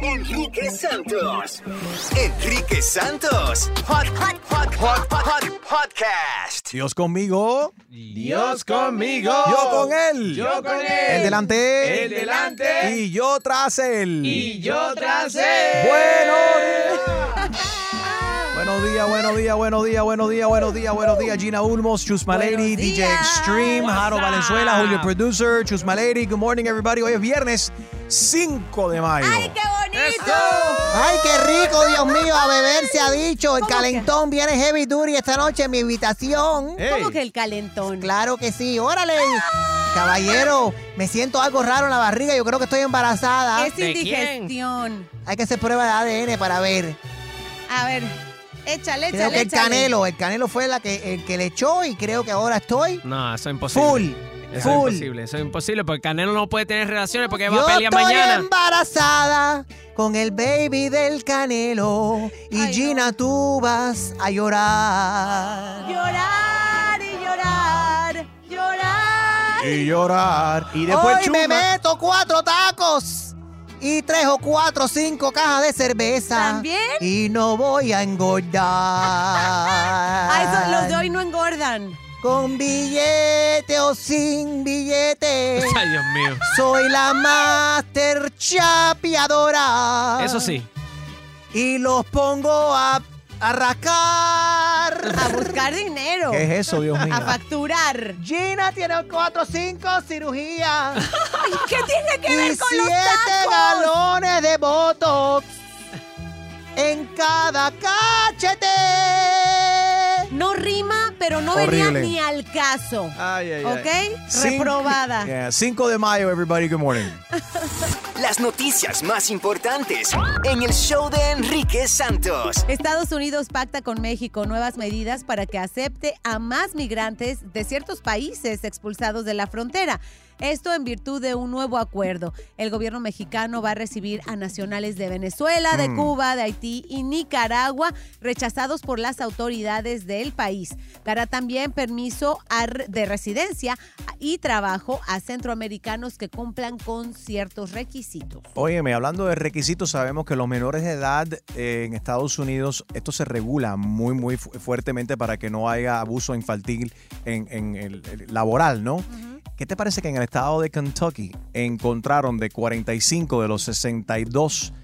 Enrique Santos. Enrique Santos. Hot, hot, hot, hot, hot, podcast. Dios conmigo. Dios conmigo. Yo con él. Yo con él. El delante. El delante. Y yo tras él. Y yo tras él. Buenos días. Buenos días, buenos días, buenos días, buenos días, buenos días. Gina Ulmos, Chusma Lady, DJ Extreme, Jaro Valenzuela, Julio Producer, Chusma Lady. Good morning, everybody. Hoy es viernes 5 de mayo. ¡Ay, qué bonito! Ay, qué rico, Dios mío, a beber se ha dicho. El calentón viene heavy duty esta noche en mi habitación. ¿Cómo que el calentón? Claro que sí, órale. Caballero, me siento algo raro en la barriga. Yo creo que estoy embarazada. Es indigestión. Hay que hacer prueba de ADN para ver. A ver, échale, Creo échale, que el canelo, el canelo fue la que, el que le echó y creo que ahora estoy No, eso es imposible. full. Eso full. es imposible, eso es imposible porque Canelo no puede tener relaciones porque va Yo a pelear estoy mañana. embarazada con el baby del canelo y Gina tú vas a llorar. Llorar y llorar, llorar. Y llorar. Y Hoy me meto cuatro tacos y tres o cuatro o cinco cajas de cerveza. ¿También? Y no voy a engordar. Ah, eso, los de hoy no engordan. Con billete o sin billete. Ay, Dios mío. Soy la master chapeadora. Eso sí. Y los pongo a, a rascar. A buscar dinero. ¿Qué es eso, Dios mío? A facturar. Gina tiene 4 o 5 cirugías. Ay, ¿Qué tiene que y ver con los siete tacos? galones de Botox en cada cachete. No rima, pero no Horrible. venía ni al caso. Ay, ay, ay. ¿Ok? Cinco- Reprobada. Yeah, 5 de mayo, everybody. Good morning. Las noticias más importantes en el show de Enrique Santos. Estados Unidos pacta con México nuevas medidas para que acepte a más migrantes de ciertos países expulsados de la frontera. Esto en virtud de un nuevo acuerdo. El gobierno mexicano va a recibir a nacionales de Venezuela, de Mm. Cuba, de Haití y Nicaragua rechazados por las autoridades del país. Dará también permiso de residencia y trabajo a centroamericanos que cumplan con ciertos requisitos. Óyeme, hablando de requisitos, sabemos que los menores de edad eh, en Estados Unidos, esto se regula muy, muy fu- fuertemente para que no haya abuso infantil en, en el, el laboral, ¿no? ¿Qué te parece que en el estado de Kentucky encontraron de 45 de los 62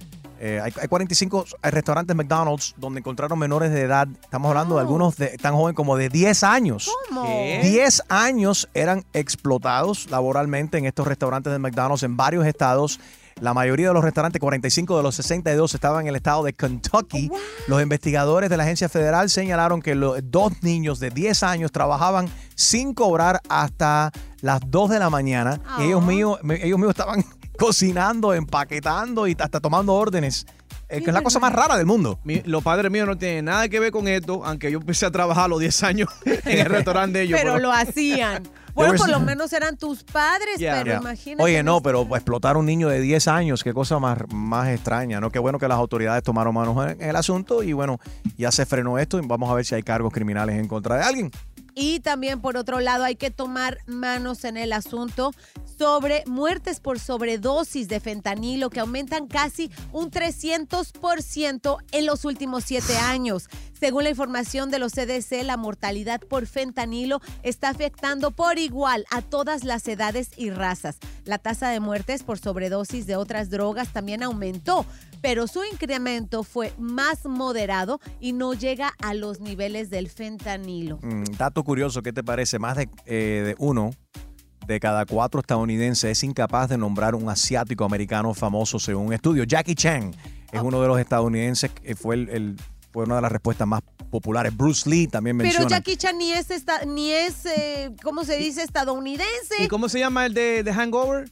Eh, hay, hay 45 restaurantes McDonald's donde encontraron menores de edad. Estamos hablando de algunos de, tan jóvenes como de 10 años. ¿Cómo? 10 años eran explotados laboralmente en estos restaurantes de McDonald's en varios estados. La mayoría de los restaurantes, 45 de los 62, estaban en el estado de Kentucky. Los investigadores de la agencia federal señalaron que los dos niños de 10 años trabajaban sin cobrar hasta las 2 de la mañana. Y ellos míos, ellos míos estaban cocinando, empaquetando y hasta tomando órdenes. Eh, que es la cosa más rara del mundo. Mi- los padres míos no tienen nada que ver con esto, aunque yo empecé a trabajar a los 10 años en el restaurante de ellos. Pero lo hacían. Bueno, por lo menos eran tus padres, Yeah. pero imagínate. Oye, no, pero explotar a un niño de 10 años, qué cosa más, más extraña, ¿no? Qué bueno que las autoridades tomaron manos en el asunto y bueno, ya se frenó esto y vamos a ver si hay cargos criminales en contra de alguien. Y también, por otro lado, hay que tomar manos en el asunto sobre muertes por sobredosis de fentanilo que aumentan casi un 300% en los últimos siete años. Según la información de los CDC, la mortalidad por fentanilo está afectando por igual a todas las edades y razas. La tasa de muertes por sobredosis de otras drogas también aumentó, pero su incremento fue más moderado y no llega a los niveles del fentanilo. Mm, dato curioso, ¿qué te parece? Más de, eh, de uno de cada cuatro estadounidenses es incapaz de nombrar un asiático americano famoso según un estudio. Jackie Chan es uno de los estadounidenses, que fue, el, el- fue una de las respuestas más populares. Bruce Lee también Pero menciona. Jackie Chan ni es, esta- ni es eh, ¿cómo se dice? Estadounidense. ¿Y cómo se llama el de, de Hangover?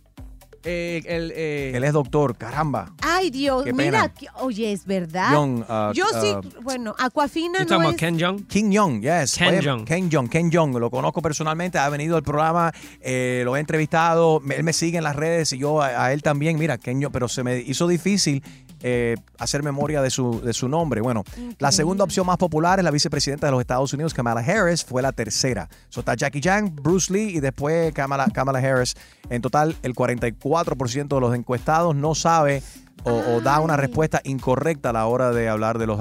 Eh, el, eh, Él es doctor, caramba. Ay, Dios, Qué mira, pena. que- oye, es verdad. Young, uh, Yo sí, uh, bueno, Aquafina You no es... Ken? King Young, yes. Ken Jeong. Ken Young, Ken Young. Lo conozco personalmente, ha venido al programa, eh, lo he entrevistado, me- él me sigue en las redes y yo a, a él también. Mira, Ken Young, pero se me hizo difícil eh, hacer memoria de su, de su nombre. Bueno, la segunda opción más popular es la vicepresidenta de los Estados Unidos, Kamala Harris, fue la tercera. So, está Jackie Chan, Bruce Lee y después Kamala, Kamala Harris. En total, el 44% de los encuestados no sabe o, o da una respuesta incorrecta a la hora de hablar de los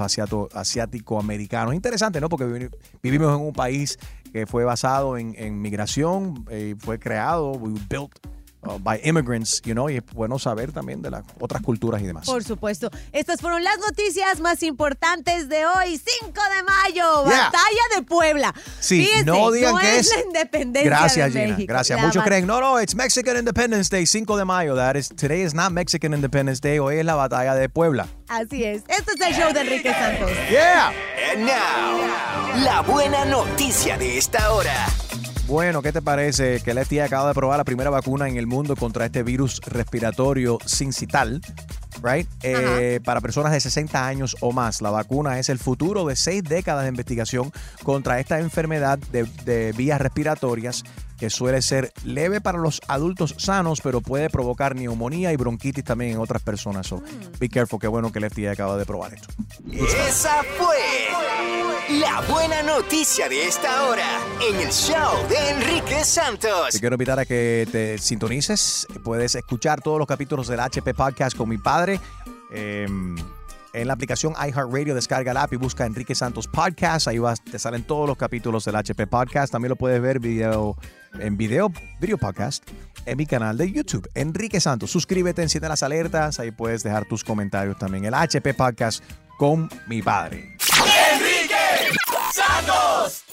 asiático-americanos. Interesante, ¿no? Porque vivi- vivimos en un país que fue basado en, en migración, eh, fue creado, we built uh, by immigrants, you know, y es bueno saber también de las otras culturas y demás. Por supuesto. Estas fueron las noticias más importantes de hoy, 5 de mayo, Yeah. Batalla de Puebla. Sí, Fíjense, no digan no que es es- la independencia Gracias, de Gina. México. Gracias. La Muchos creen, no, no, it's Mexican Independence Day, 5 de mayo. That is, today is not Mexican Independence Day, hoy es la batalla de Puebla. Así es. Esto es el show de Enrique Santos. Yeah. And now, la buena noticia de esta hora. Bueno, ¿qué te parece que el FDA acaba de probar la primera vacuna en el mundo contra este virus respiratorio sincital? Right? Eh, para personas de 60 años o más, la vacuna es el futuro de seis décadas de investigación contra esta enfermedad de, de vías respiratorias que suele ser leve para los adultos sanos, pero puede provocar neumonía y bronquitis también en otras personas. So, be careful, qué bueno que el FDA acaba de probar esto. Esa fue la buena noticia de esta hora en el show de Enrique Santos. Te quiero invitar a que te sintonices. Puedes escuchar todos los capítulos del HP Podcast con mi padre. eh, en la aplicación iHeartRadio, descarga la app y busca Enrique Santos Podcast. Ahí vas, te salen todos los capítulos del HP Podcast. También lo puedes ver video, en video, video podcast en mi canal de YouTube, Enrique Santos. Suscríbete, enciende las alertas. Ahí puedes dejar tus comentarios también. El HP Podcast con mi padre. Enrique Santos.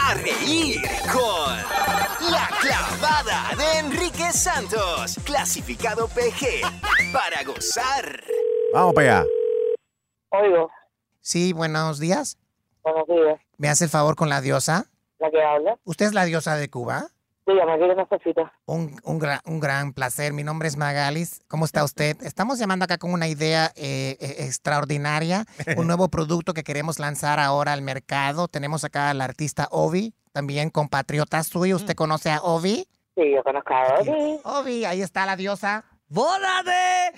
A reír con la clavada de Enrique Santos. Clasificado PG para gozar. Vamos para allá. Oigo. Sí, buenos días. Buenos días. ¿Me hace el favor con la diosa? ¿La que habla? ¿Usted es la diosa de Cuba? Dígame, ¿qué necesita? Un, un, gra- un gran placer. Mi nombre es Magalis. ¿Cómo está usted? Estamos llamando acá con una idea eh, eh, extraordinaria, un nuevo producto que queremos lanzar ahora al mercado. Tenemos acá al artista Ovi, también compatriota suyo. ¿Usted conoce a Ovi? Sí, yo conozco a Ovi. Ovi, ahí está la diosa. ¡Bórate!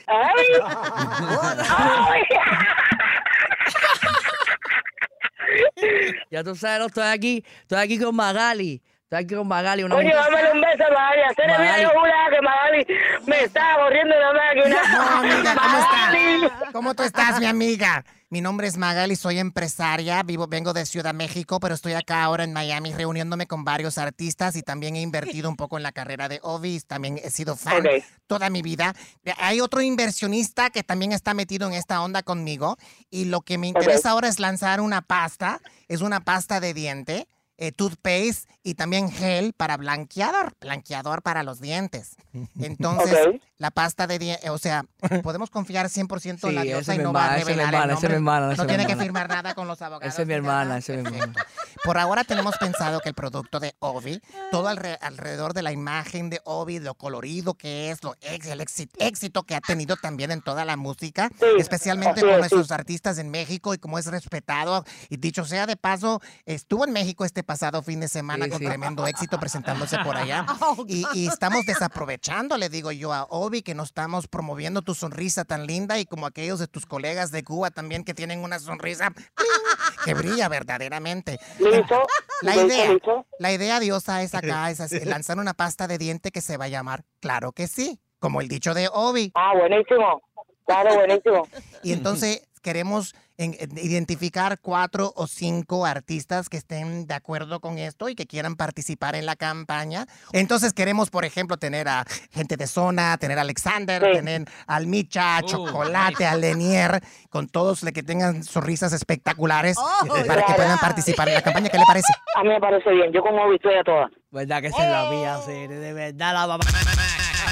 Ya tú sabes, no estoy aquí, estoy aquí con Magali. Estoy aquí con Magali. Una Coño, mujer- dámele un beso a Magali. Hacerle Magali. yo juraba que Magali me estaba corriendo la máquina. No, amiga, ¿cómo Magali. estás? ¿Cómo tú estás, mi amiga? Mi nombre es Magali, soy empresaria, vivo, vengo de Ciudad México, pero estoy acá ahora en Miami reuniéndome con varios artistas y también he invertido un poco en la carrera de Ovis, también he sido fan Ok. toda mi vida. Hay otro inversionista que también está metido en esta onda conmigo y lo que me interesa ahora es lanzar una pasta, es una pasta de diente. Eh, toothpaste y también gel para blanqueador, blanqueador para los dientes. Entonces, Ok. la pasta de dientes, o sea, podemos confiar 100% en la Sí, diosa esa y no va a revelar el hermana, mi nombre. hermana, No tiene que firmar nada con los abogados. Esa es mi hermana, esa es mi hermana. Por ahora tenemos pensado que el producto de Ovi, todo alre- alrededor de la imagen de Ovi, lo colorido que es, lo ex- el éxito, éxito que ha tenido también en toda la música, especialmente así con es, nuestros artistas en México y como es respetado. Y dicho sea de paso, estuvo en México este pasado fin de semana Sí, con sí. tremendo éxito presentándose por allá. Y, y estamos desaprovechando, le digo yo a Ovi, que no estamos promoviendo tu sonrisa tan linda y como aquellos de tus colegas de Cuba también que tienen una sonrisa que brilla verdaderamente. Listo. La idea, listo. la idea diosa es acá, es así, lanzar una pasta de diente que se va a llamar Claro que sí, como el dicho de Obi. Ah, buenísimo. Claro, buenísimo. Y entonces queremos en- en- identificar cuatro o cinco artistas que estén de acuerdo con esto y que quieran participar en la campaña. Entonces queremos, por ejemplo, tener a gente de zona, tener a Alexander, tener al Micha, a Chocolate, a Lenier, con todos los que tengan sonrisas espectaculares eh, para que puedan participar en la campaña. ¿Qué le parece? A mí me parece bien. Yo como estoy a todas. ¿Verdad que es la mía, sí, de verdad la mamá.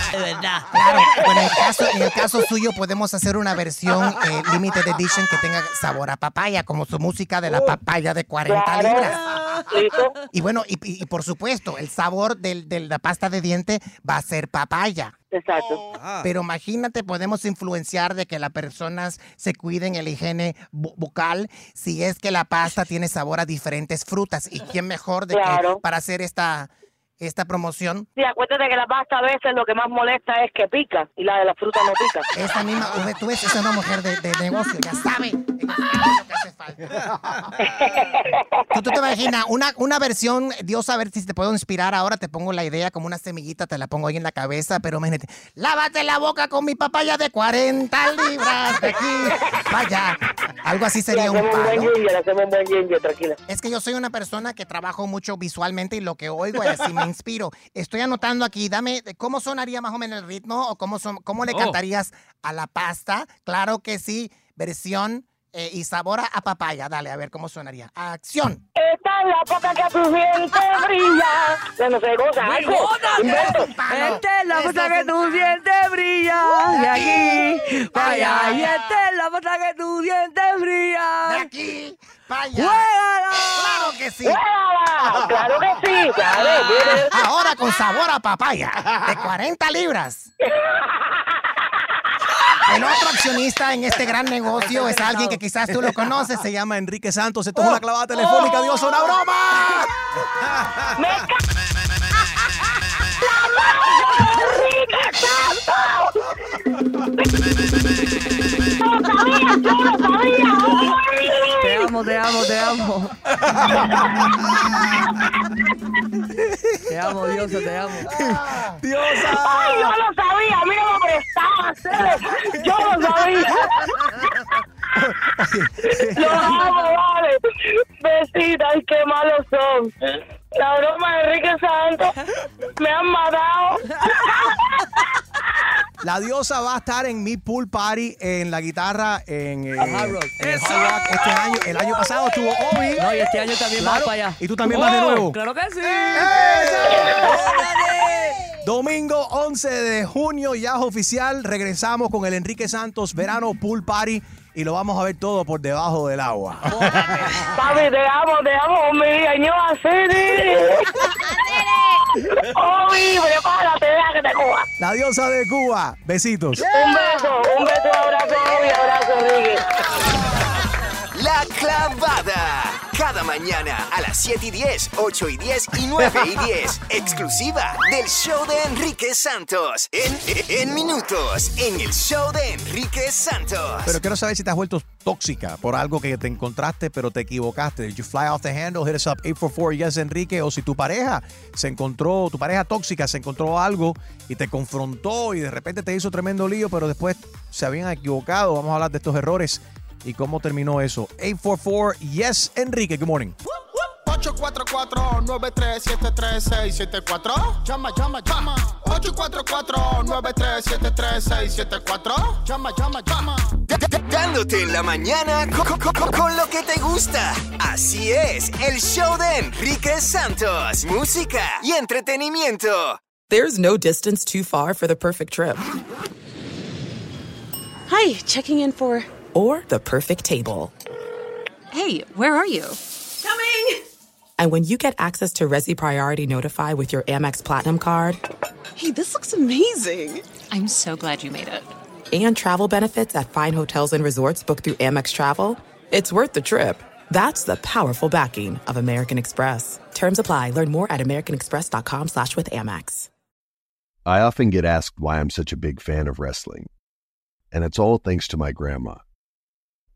De verdad. Claro, bueno, en el caso, en el caso suyo podemos hacer una versión eh, limited edition que tenga sabor a papaya, como su música de la papaya de 40 Claro. libras. Listo. Y bueno, y, y- y por supuesto, el sabor del- de la pasta de diente va a ser papaya. Exacto. Pero imagínate, podemos influenciar de que las personas se cuiden el higiene bu- bucal si es que la pasta tiene sabor a diferentes frutas. ¿Y quién mejor de que Claro. para hacer esta, esta promoción? Sí, acuérdate que la pasta a veces lo que más molesta es que pica y la de la fruta no pica. Esta misma, tú ves, esa es una mujer de, de negocio, ya sabe. ella sabe lo que hace falta. Tú, tú te imaginas, una, una versión, Dios a ver si te puedo inspirar ahora, te pongo la idea como una semillita, te la pongo ahí en la cabeza, pero imagínate, lávate la boca con mi papaya de 40 libras, de aquí, vaya. Algo así sería un hacemos un buen palo. ginger, un buen ginger, tranquila. Es que yo soy una persona que trabajo mucho visualmente y lo que oigo es así me inspiro. Estoy anotando aquí, dame, ¿cómo sonaría más o menos el ritmo o cómo, son, cómo le Oh. cantarías a la pasta? Claro que sí, versión eh, y sabor a, a papaya. Dale, a ver cómo sonaría. Acción. Esta es la boca que a tu diente brilla. Ya no sé cosa, algo. Invento. Esta es la cosa que tu diente brilla. De aquí para allá. Y esta es la cosa que tu diente brilla. De aquí para allá. ¡Juégala! Claro que sí. ¡Juégala! Claro que sí, claro. mire. Ahora con sabor a papaya de 40 libras. El otro accionista en este gran negocio es alguien que quizás tú lo conoces. Se llama Enrique Santos. Esto es una clavada telefónica. Dios, una broma. ¡Me ca... ¡Yo lo sabía! ¡Yo lo sabía! Te amo, te amo, te amo. Te amo, Diosa, te amo. Diosa. ¡Ay, yo lo sabía! ¡A mí no me prestaba hacer! ¡Yo lo sabía! ¡Lo amo, vale! Besitas, ¡ay, qué malos son! La broma de Enrique Santos me han matado. La diosa va a estar en mi pool party en la guitarra en, eh, Hard Rock. en el Hard Rock este año. El año pasado estuvo Obi. No, y este año también va Claro, para allá. Y tú también vas de Oh, nuevo. Claro que sí. Domingo 11 de junio, ya es oficial. Regresamos con el Enrique Santos Verano Pool Party y lo vamos a ver todo por debajo del agua. Papi, te amo, te amo, mi año City. Obi, prepárate, deja que te coja. La diosa de Cuba. Besitos. Un beso, un beso, abrazo, Obi, abrazo, Enrique. La clavada. Mañana a las 7 y 10, 8 y 10 y 9 y 10. Exclusiva del show de Enrique Santos. En, en minutos, en el show de Enrique Santos. Pero quiero saber si te has vuelto tóxica por algo que te encontraste, pero te equivocaste. Did you fly off the handle? Hit us up 844 Yes Enrique. O si tu pareja se encontró, tu pareja tóxica se encontró algo y te confrontó y de repente te hizo tremendo lío, pero después se habían equivocado. Vamos a hablar de estos errores y cómo terminó eso. 844 Yes Enrique. Good morning. 844-9373674. Llama, llama, llama. 844-9373674. Llama, llama, llama. Dándote en la mañana co- co- co- con, lo que te gusta. Así es, el show de Enrique Santos. Música y entretenimiento. There's no distance too far for the perfect trip. Hi, checking in for. Or the perfect table. Hey, where are you? Coming! And when you get access to Resi Priority Notify with your Amex Platinum card Hey, this looks amazing. I'm so glad you made it. and travel benefits at fine hotels and resorts booked through Amex Travel, it's worth the trip. That's the powerful backing of American Express. Terms apply. Learn more at americanexpress.com slash with Amex. I often get asked why I'm such a big fan of wrestling, and it's all thanks to my grandma.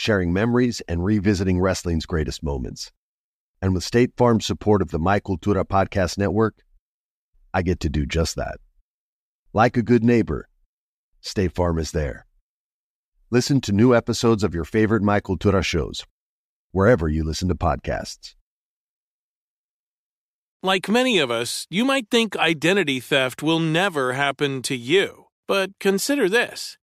sharing memories and revisiting wrestling's greatest moments. And with State Farm's support of the Michael Cultura Podcast Network, I get to do just that. Like a good neighbor, State Farm is there. Listen to new episodes of your favorite Michael Cultura shows, wherever you listen to podcasts. Like many of us, you might think identity theft will never happen to you. But consider this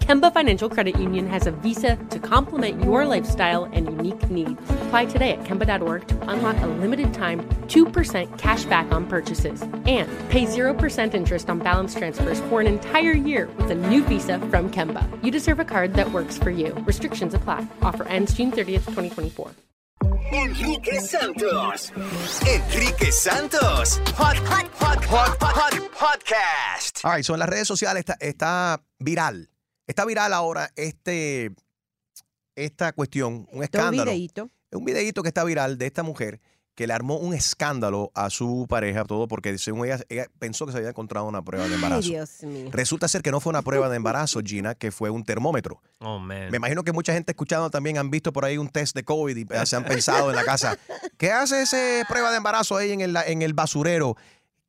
Kemba Financial Credit Union has a visa to complement your lifestyle and unique needs. Apply today at Kemba.org to unlock a limited time 2% cash back on purchases and pay 0% interest on balance transfers for an entire year with a new visa from Kemba. You deserve a card that works for you. Restrictions apply. Offer ends June 30th, 2024. Enrique Santos. Enrique Santos. Hot, hot, hot, hot, hot, hot podcast. All right, so en las redes sociales está, está viral. Está viral ahora este, esta cuestión, un escándalo. videíto. Un videíto que está viral de esta mujer que le armó un escándalo a su pareja, todo porque según ella, ella pensó que se había encontrado una prueba de Ay, embarazo. Dios mío. Resulta ser que no fue una prueba de embarazo, Gina, que fue un termómetro. Oh, man. Me imagino que mucha gente escuchando también han visto por ahí un test de COVID y se han pensado en la casa, ¿qué hace ese prueba de embarazo ahí en el, en el basurero?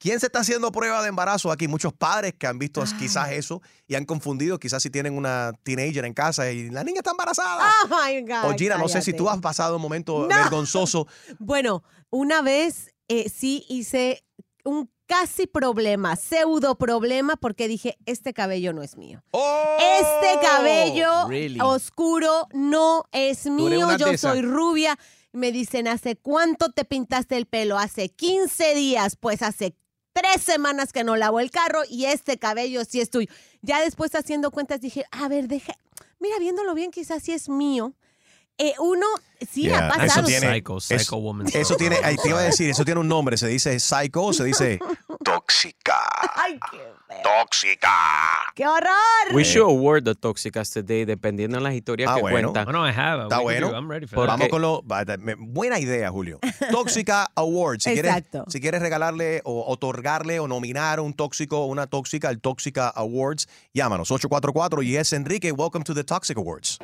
¿Quién se está haciendo prueba de embarazo aquí? Muchos padres que han visto quizás eso y han confundido, quizás si tienen una teenager en casa y la niña está embarazada. Oh my God, o Gina, no sé si tú has pasado un momento No. vergonzoso. Bueno, una vez eh, sí hice un casi problema, pseudo problema, porque dije, este cabello no es mío. este cabello really? oscuro no es mío, yo soy rubia. Me dicen, ¿hace cuánto te pintaste el pelo? Hace 15 días, pues hace tres semanas que no lavo el carro y este cabello sí es tuyo. Ya después haciendo cuentas dije, a ver, deja, mira, viéndolo bien, quizás sí es mío. Eh, uno, sí, Yeah, ha pasado. Eso tiene, Psycho, psycho eso- woman. Eso tiene, ahí te iba a decir, eso tiene un nombre, se dice psycho o se dice tóxica. Ay, qué, tóxica. qué horror. We should award the tóxicas today, dependiendo de las historias Ah, que bueno. cuentan. Oh, no, I have. Está We can bueno. do it. I'm ready for Porque- that. Vamos con lo. va, me- Buena idea, Julio. Tóxica Award. Si quieres, Exacto. si quieres regalarle o otorgarle o nominar un tóxico o una tóxica al Tóxica Awards, llámanos 844 y es Enrique. Welcome to the Toxic Awards.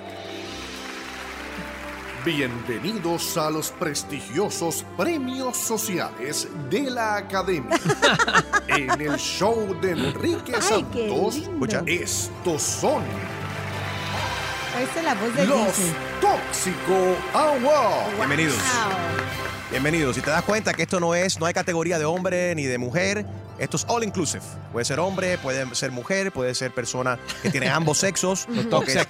Bienvenidos a los prestigiosos premios sociales de la Academia. en el show de Enrique Ay, Santos. Escucha. estos son Esa es la voz de los Disney. Tóxico Awards. Bienvenidos. Wow. Bienvenidos. Si te das cuenta que esto no es, no hay categoría de hombre ni de mujer, esto es all inclusive. Puede ser hombre, puede ser mujer, puede ser persona que tiene ambos sexos, o, que-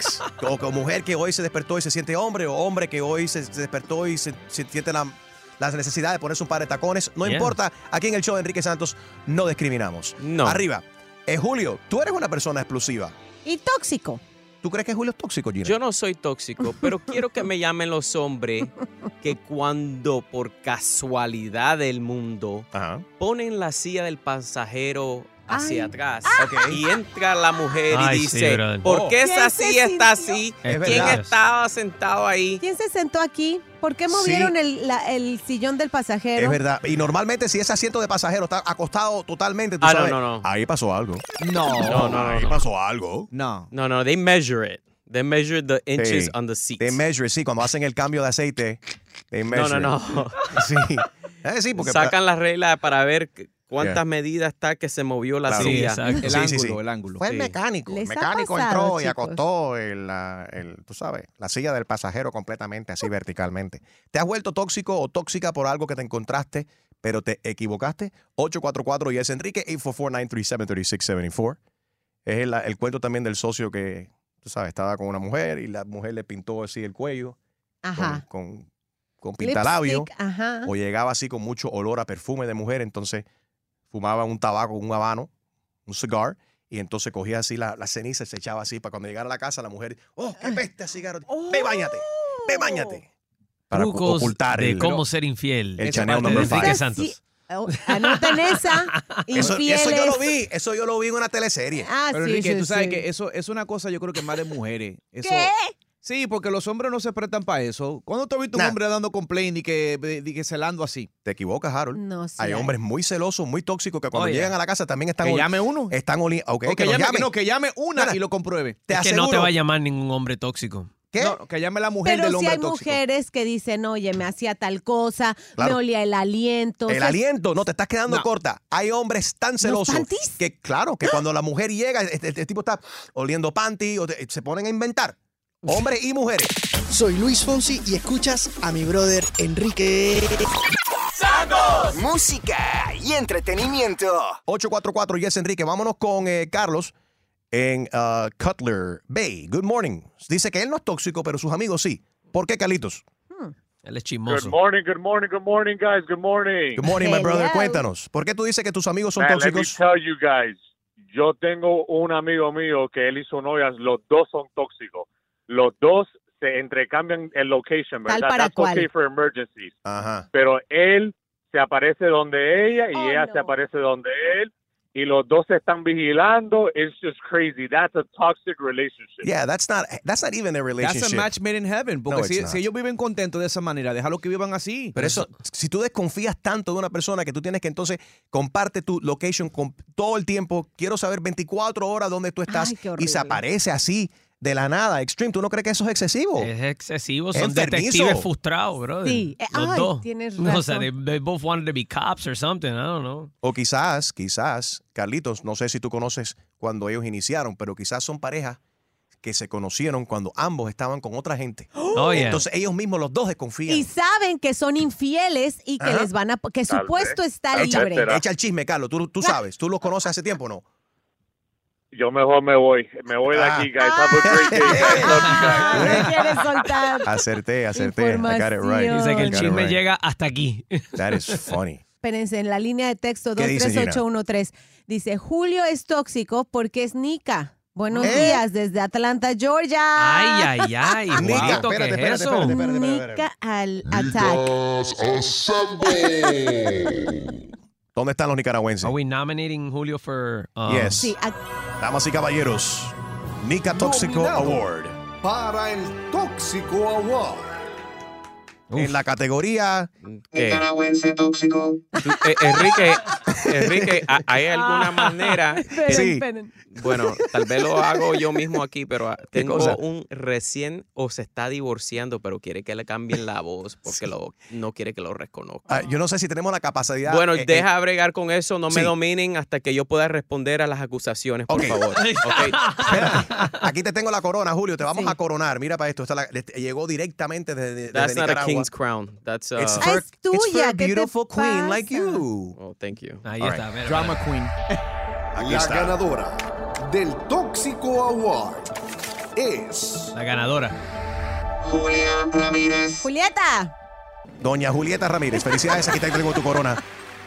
o que mujer que hoy se despertó y se siente hombre, o hombre que hoy se, se despertó y se, se siente la, la necesidad de ponerse un par de tacones. No Yeah. importa, aquí en el show de Enrique Santos no discriminamos. No. Arriba. Eh, Julio, tú eres una persona explosiva. Y tóxico. ¿Tú crees que Julio es tóxico, Gina? Yo no soy tóxico, pero quiero que me llamen los hombres que cuando por casualidad del mundo Ajá. ponen la silla del pasajero hacia Ay. atrás Ok. y entra la mujer Ay, y sí, dice, brother. ¿por qué ¿Quién esa se silla está sintió? así? Es ¿Quién verdad. estaba sentado ahí? ¿Quién se sentó aquí? ¿Por qué Sí. movieron el, la- el sillón del pasajero? Es verdad. Y normalmente si ese asiento de pasajero está acostado totalmente, tú Ah, no, sabes, no, no. ahí pasó algo. No. No, no, no, ahí no. pasó algo. No. No, no, they measure it. They measure the inches Sí. on the seats. They measure, sí, cuando hacen el cambio de aceite, they no, measure. no, no. Sí. Eh, sí, porque Sacan las reglas para ver cuántas Yeah. medidas está que se movió la Claro. Silla. exacto. El Sí, ángulo, sí, sí. el ángulo. fue el mecánico. El mecánico pasado, entró y acostó el, la- el, tú sabes, la silla del pasajero completamente así verticalmente. ¿Te has vuelto tóxico o tóxica por algo que te encontraste, pero te equivocaste? 844 y es Enrique 844-937-3674. Es el, el cuento también del socio que, tú sabes, estaba con una mujer y la mujer le pintó así el cuello con, Ajá. con, con pintalabio. Lipstick, Ajá. o llegaba así con mucho olor a perfume de mujer, entonces fumaba un tabaco, un habano, un cigar, y entonces cogía así la, la ceniza y se echaba así para cuando llegara a la casa la mujer, oh, qué peste a cigarro, ve bañate, ve bañate. Para Trucos ocultar de el, cómo ser infiel. el Chanel number five. Santos. Oh, anoten esa. eso, yo lo vi, eso yo lo vi en una teleserie. Ah, Pero sí, Enrique, sí, tú sabes sí. que eso es una cosa, yo creo que más de mujeres. Eso, ¿Qué? Sí, porque los hombres no se prestan para eso. ¿Cuándo tú has visto un hombre dando complaint y que, y que celando así? Te equivocas, Harold. No, sí hay hay. hombres muy celosos, muy tóxicos que cuando Oye. llegan a la casa también están Que llame uno. Están oliendo. Ok, O que, llame, no, que llame una Mira, y lo compruebe. Te Es que no te va a llamar ningún hombre tóxico. ¿Qué? No, que llame la mujer Pero del si hombre hay tóxico. mujeres que dicen, oye, me hacía tal cosa, Claro. me olía el aliento. o El sea, aliento, no te estás quedando No. corta. Hay hombres tan celosos que, claro, que cuando la mujer llega, este, este tipo está oliendo panty o te- se ponen a inventar. Hombres y mujeres. Soy Luis Fonsi y escuchas a mi brother Enrique Música y entretenimiento. 844 Yes Enrique. Vámonos con eh, Carlos. en uh, Cutler Bay. Good morning. Dice que él no es tóxico, pero sus amigos sí. ¿Por qué, Carlitos? Él es Good chismoso. morning, good morning, good morning, guys. Good morning. Good morning, my brother. Cuéntanos. ¿Por qué tú dices que tus amigos son Man, let me tóxicos? tell you guys. Yo tengo un amigo mío que él hizo novias. Los dos son tóxicos. Los dos se entrecambian el location, Tal ¿verdad? para That's cual. okay for emergencies. Ajá. Pero él se aparece donde ella y Oh, ella se aparece donde él. Y los dos se están vigilando. It's just crazy. That's a toxic relationship. Yeah, that's not that's not even a That's relationship. a match made in heaven. Porque No, si, ellos viven contentos de esa manera, déjalo que vivan así. Pero eso, si tú desconfías tanto de una persona que tú tienes que entonces comparte tu location con, todo el tiempo, quiero saber 24 horas dónde tú estás Ay, y se aparece así de la nada, Extreme, ¿tú no crees que eso es excesivo? Es excesivo. Son detectives frustrados, bro. Sí. Eh, Los ay, dos. tienes No, o sea, razón. they, they both wanted to be cops or something. I don't know. O quizás, quizás, Carlitos, no sé si tú conoces cuando ellos iniciaron, pero quizás son parejas que se conocieron cuando ambos estaban con otra gente. Oh, yeah. Entonces ellos mismos los dos desconfían. Y saben que son infieles y que Ajá. les van a que su puesto está libre. echa el chisme, Carlos, tú, tú sabes, tú los conoces hace tiempo, o ¿no? Yo mejor me voy. Me voy de Ah. aquí, guys. Have a great day. guys. Love you guys. Soltar. Acerté, acerté. I got it right. Dice que el chisme right. llega hasta aquí. That is funny. Espérense, en la línea de texto ¿Qué dice, Gina? 23813 dice, Julio es tóxico porque es Nica. Buenos ¿Eh? días desde Atlanta, Georgia. Ay, ay, ay. Nica, Juanito, ¿qué espérate, es espérate, eso? espérate, espérate, espérate. Nica al attack. ¿Dónde están los nicaragüenses? Are we nominating Julio for... uh, Yes. Sí, Damas y caballeros, Nica Tóxico Award. Para el Tóxico Award. En la categoría ¿Qué? Tú- eh, Enrique, Enrique, ¿ha- ¿hay alguna manera? que- Esperen, Sí. Bueno, tal vez lo hago yo mismo aquí, pero ah, ¿Qué tengo un recién o se está divorciando, pero quiere que le cambien la voz porque lo, no quiere que lo reconozca. Ah, yo no sé si tenemos la capacidad. Bueno, eh, eh, deja bregar con eso, no me dominen hasta que yo pueda responder a las acusaciones, por favor. Aquí te tengo la corona, Julio. Te vamos Sí. a coronar. Mira para esto. Esta la- le- llegó directamente desde, desde That's not a king's crown. That's uh, It's Ah, for, es it's for a ¿qué te beautiful queen like you. oh, thank you. Ahí All está. right. mira, Drama mira. queen. Aquí la está. ganadora del Tóxico Award es La ganadora. Julieta. Doña Julieta Ramírez. Felicidades. Aquí te tengo tu corona.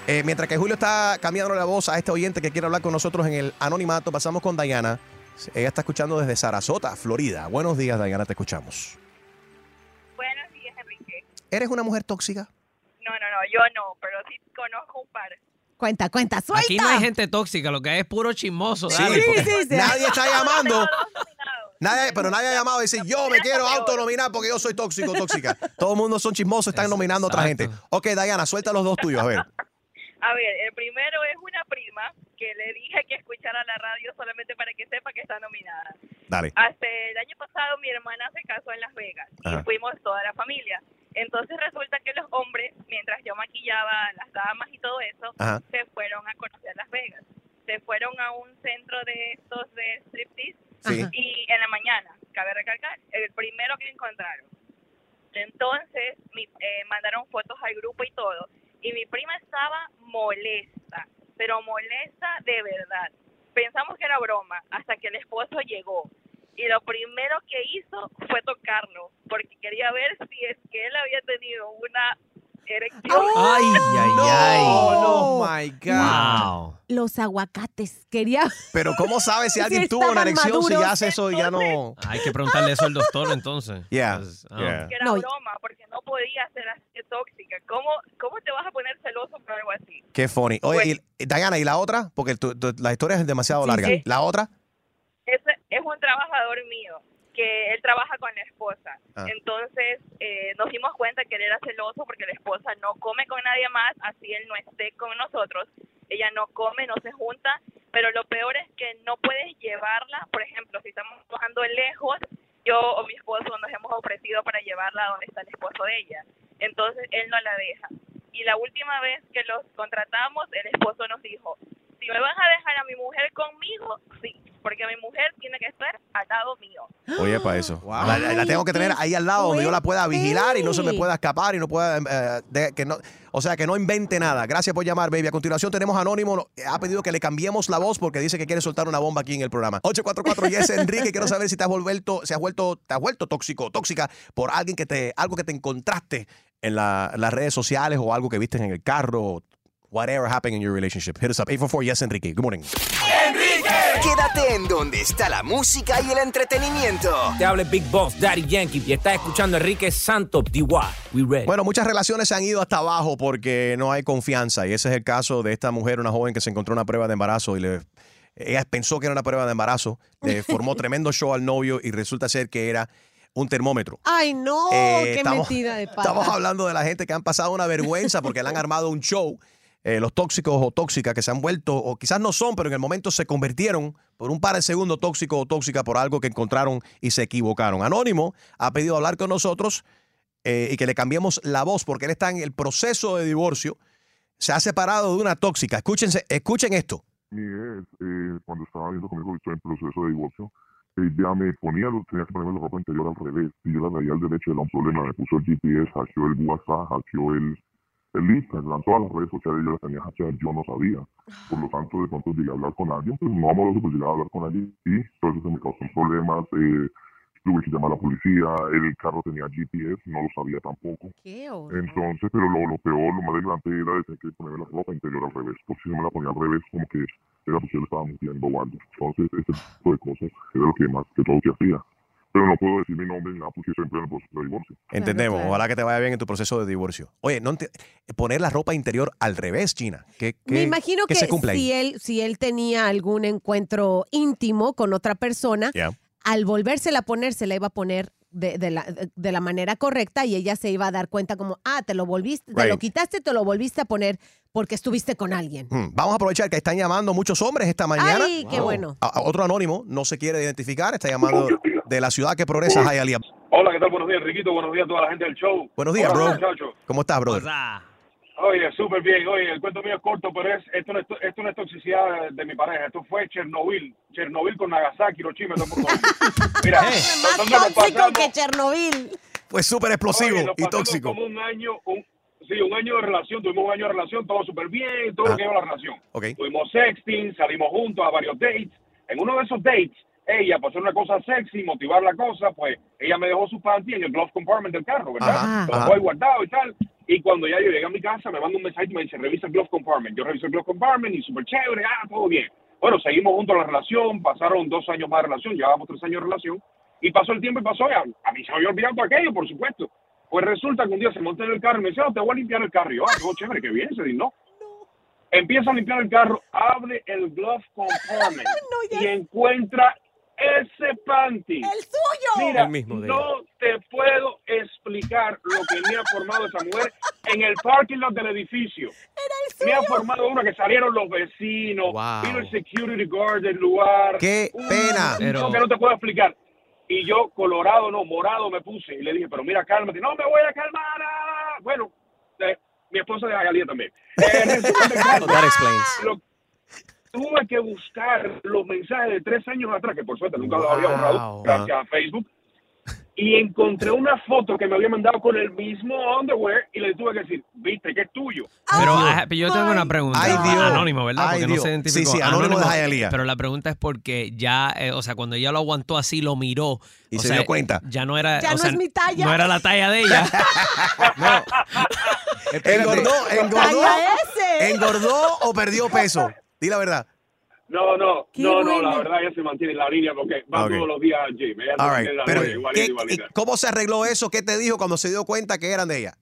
Eh, mientras que Julio está cambiando la voz a este oyente que quiere hablar con nosotros en el anonimato, pasamos con Diana. Ella está escuchando desde Sarasota, Florida. Buenos días, Diana, te escuchamos. Buenos días, Enrique. ¿Eres una mujer tóxica? No, no, no, yo no, pero sí conozco un par. Cuenta, cuenta, suelta. Aquí no hay gente tóxica, lo que hay es puro chismoso. Sí, dale. porque sí, sí. nadie está llamando. Nadie, pero nadie ha llamado y dice, yo me quiero autonominar porque yo soy tóxico, tóxica. Todo el mundo son chismosos, están nominando a otra gente. Ok, Diana, suelta los dos tuyos, a ver. A ver, el primero es una prima que le dije que escuchara la radio solamente para que sepa que está nominada. Dale. Hasta el año pasado mi hermana se casó en Las Vegas Ajá. y fuimos toda la familia. Entonces resulta que los hombres, mientras yo maquillaba a las damas y todo eso, Ajá. se fueron a conocer Las Vegas. Se fueron a un centro de estos de striptease Sí. Y en la mañana, cabe recalcar, el primero que encontraron. Entonces mi- eh, mandaron fotos al grupo y todo. Y mi prima estaba molesta, pero molesta de verdad. Pensamos que era broma hasta que el esposo llegó. Y lo primero que hizo fue tocarlo, porque quería ver si es que él había tenido una erección. Ay, ay, ay. Oh, no, my God. Wow. Los aguacates. Quería. Pero ¿cómo sabes si Si alguien tuvo una erección si ya maduros, hace eso y ya no... Hay que preguntarle eso al doctor entonces. Yeah, Pues, ah. yeah. que era No. broma, porque podía ser así de tóxica. ¿Cómo, ¿Cómo te vas a poner celoso por algo así? Qué funny. Oye, y, Diana, ¿y la otra? Porque tu- tu- la historia es demasiado larga. sí. ¿La otra? Es un trabajador mío que él trabaja con la esposa. Ah. Entonces eh, nos dimos cuenta que él era celoso porque la esposa no come con nadie más, así él no esté con nosotros. Ella no come, no se junta, pero lo peor es que no puedes llevarla. Por ejemplo, si estamos trabajando lejos, yo o mi esposo nos hemos ofrecido para llevarla a donde está el esposo de ella. Entonces él no la deja. Y la última vez que los contratamos, el esposo nos dijo, si me vas a dejar a mi mujer conmigo, sí, porque mi mujer tiene que estar al lado mío. Oye, para eso. La, la- la tengo que tener ahí al lado donde yo la pueda vigilar y no se me pueda escapar y no pueda. eh, de- que no, o sea, que no invente nada. Gracias por llamar, baby. A continuación tenemos a Anónimo. no, Ha pedido que le cambiemos la voz porque dice que quiere soltar una bomba aquí en el programa. 844 Yes Enrique. Quiero saber si te has vuelto, si has vuelto, te has vuelto tóxico o tóxica por alguien que te, algo que te encontraste en, la- en las redes sociales o algo que viste en el carro. Whatever happened in your relationship. Hit us up. 844 Yes Enrique. Good morning. Quédate en donde está la música y el entretenimiento. Te habla Big Boss, Daddy Yankee, y estás escuchando a Enrique Santos, DY. We ready. Bueno, muchas relaciones se han ido hasta abajo porque no hay confianza. Y ese es el caso de esta mujer, una joven que se encontró una prueba de embarazo y le, ella pensó que era una prueba de embarazo, le formó tremendo show al novio y resulta ser que era un termómetro. Ay, no, Eh, qué estamos- metida de pata. Estamos hablando de la gente que han pasado una vergüenza porque le han armado un show. Eh, los tóxicos o tóxicas que se han vuelto, o quizás no son, pero en el momento se convirtieron por un par de segundos tóxico o tóxica por algo que encontraron y se equivocaron. Anónimo ha pedido hablar con nosotros eh, y que le cambiemos la voz porque él está en el proceso de divorcio. Se ha separado de una tóxica. Escúchense, escuchen esto. Mi ex, eh, cuando estaba viendo conmigo, estoy en proceso de divorcio, ella me ponía, tenía que ponerme la ropa interior al revés, y yo la veía al derecho, era un problema, me puso el GPS, hackeó el WhatsApp, hackeó el, el Instagram, todas las redes sociales yo las tenía hackeadas, yo no sabía. Por lo tanto, de pronto llegué a hablar con alguien, pues no amoroso, pues llegué a hablar con alguien, y eso se me causó problemas, eh, tuve que llamar a la policía, el carro tenía GPS, no lo sabía tampoco. Entonces, pero lo, lo peor, lo más delante era de tener que ponerme la ropa interior al revés, porque si no me la ponía al revés, como que era porque yo le estaba mintiendo o algo. Entonces, ese tipo de cosas era lo que más que todo que hacía. Pero no puedo decir mi nombre ni nada porque siempre en el proceso de divorcio. Entendemos. Ojalá que te vaya bien en tu proceso de divorcio. Oye, no poner la ropa interior al revés, China. ¿Qué, Me qué- imagino qué que se cumple ahí? si él, si él tenía algún encuentro íntimo con otra persona, al volvérsela a poner, se la iba a poner de, de la, de la manera correcta y ella se iba a dar cuenta como, ah, te lo volviste, te lo quitaste, te lo volviste a poner porque estuviste con alguien. Hmm, Vamos a aprovechar que están llamando muchos hombres esta mañana. Ay, qué bueno. A- a otro anónimo no se quiere identificar, está llamando de la ciudad que progresa, Hialeah. Hola, ¿qué tal? Buenos días, Enriquito. Buenos días a toda la gente del show. Buenos días, Hola, bro. muchachos. ¿Cómo estás, brother? Oye, súper bien. Oye, el cuento mío es corto, pero es, esto, no es, esto no es toxicidad de, de mi pareja. Esto fue Chernobyl. Chernobyl con Nagasaki, Hiroshima. todo. Mira, Más nosotros nos tóxico pasamos- que Chernobyl. Fue súper explosivo Oye, y tóxico. Como un año, un, sí, un año de relación. Tuvimos un año de relación, todo súper bien, todo lo que lleva la relación. Ok. Tuvimos sexting, salimos juntos a varios dates. En uno de esos dates, ella, para hacer una cosa sexy, motivar la cosa, pues ella me dejó su panty en el glove compartment del carro, ¿verdad? Ajá, Lo ahí guardado y tal. Y cuando ya yo llegué a mi casa, me manda un mensaje y me dice, revisa el glove compartment. Yo reviso el glove compartment y súper chévere, ah, todo bien. Bueno, seguimos juntos en la relación, pasaron dos años más de relación, llevábamos tres años de relación, y pasó el tiempo y pasó, y a, a mí se me había olvidado todo aquello, por supuesto. Pues resulta que un día se monta en el carro y me dice, oh, te voy a limpiar el carro. Y yo, ah, qué chévere, qué bien, se dice, no. Empieza a limpiar el carro, abre el glove compartment y encuentra ese panty. ¡El suyo! Mira, El mismo de no te puedo explicar lo que me ha formado esa mujer en el parking lot del edificio. Me ha formado una que salieron los vecinos, Wow. vino el security guard del lugar. ¡Qué pena! Pero- que no te puedo explicar. Y yo, colorado, no, morado me puse. Y le dije, pero mira, cálmate. No me voy a calmar. ah". Bueno, eh, mi esposa de Galía también. Eh, resulta que- That explains. lo- tuve que buscar los mensajes de tres años atrás, que por suerte nunca los había borrado, gracias a Facebook, y encontré una foto que me había mandado con el mismo underwear y le tuve que decir, viste que es tuyo. Pero ah, yo tengo una pregunta. Ay, Dios. Anónimo, ¿verdad? Ay, Porque no Dios. se identificó. Sí, sí, anónimo de Hialeah. Pero la pregunta es porque ya, eh, o sea, cuando ella lo aguantó así, lo miró. Y o se sea, dio cuenta. Ya no era. Ya o no sea, es mi talla. No era la talla de ella. ¿Engordó, engordó, Talla ese. engordó o perdió peso? Di la verdad. No, no, Qué no, no, buena. la verdad ella se mantiene en la línea porque va Ok. todos los días al gym. Ella se All mantiene right. en la Pero, línea, igualita, ¿qué- igualita. ¿cómo se arregló eso? ¿Qué te dijo cuando se dio cuenta que eran de ella?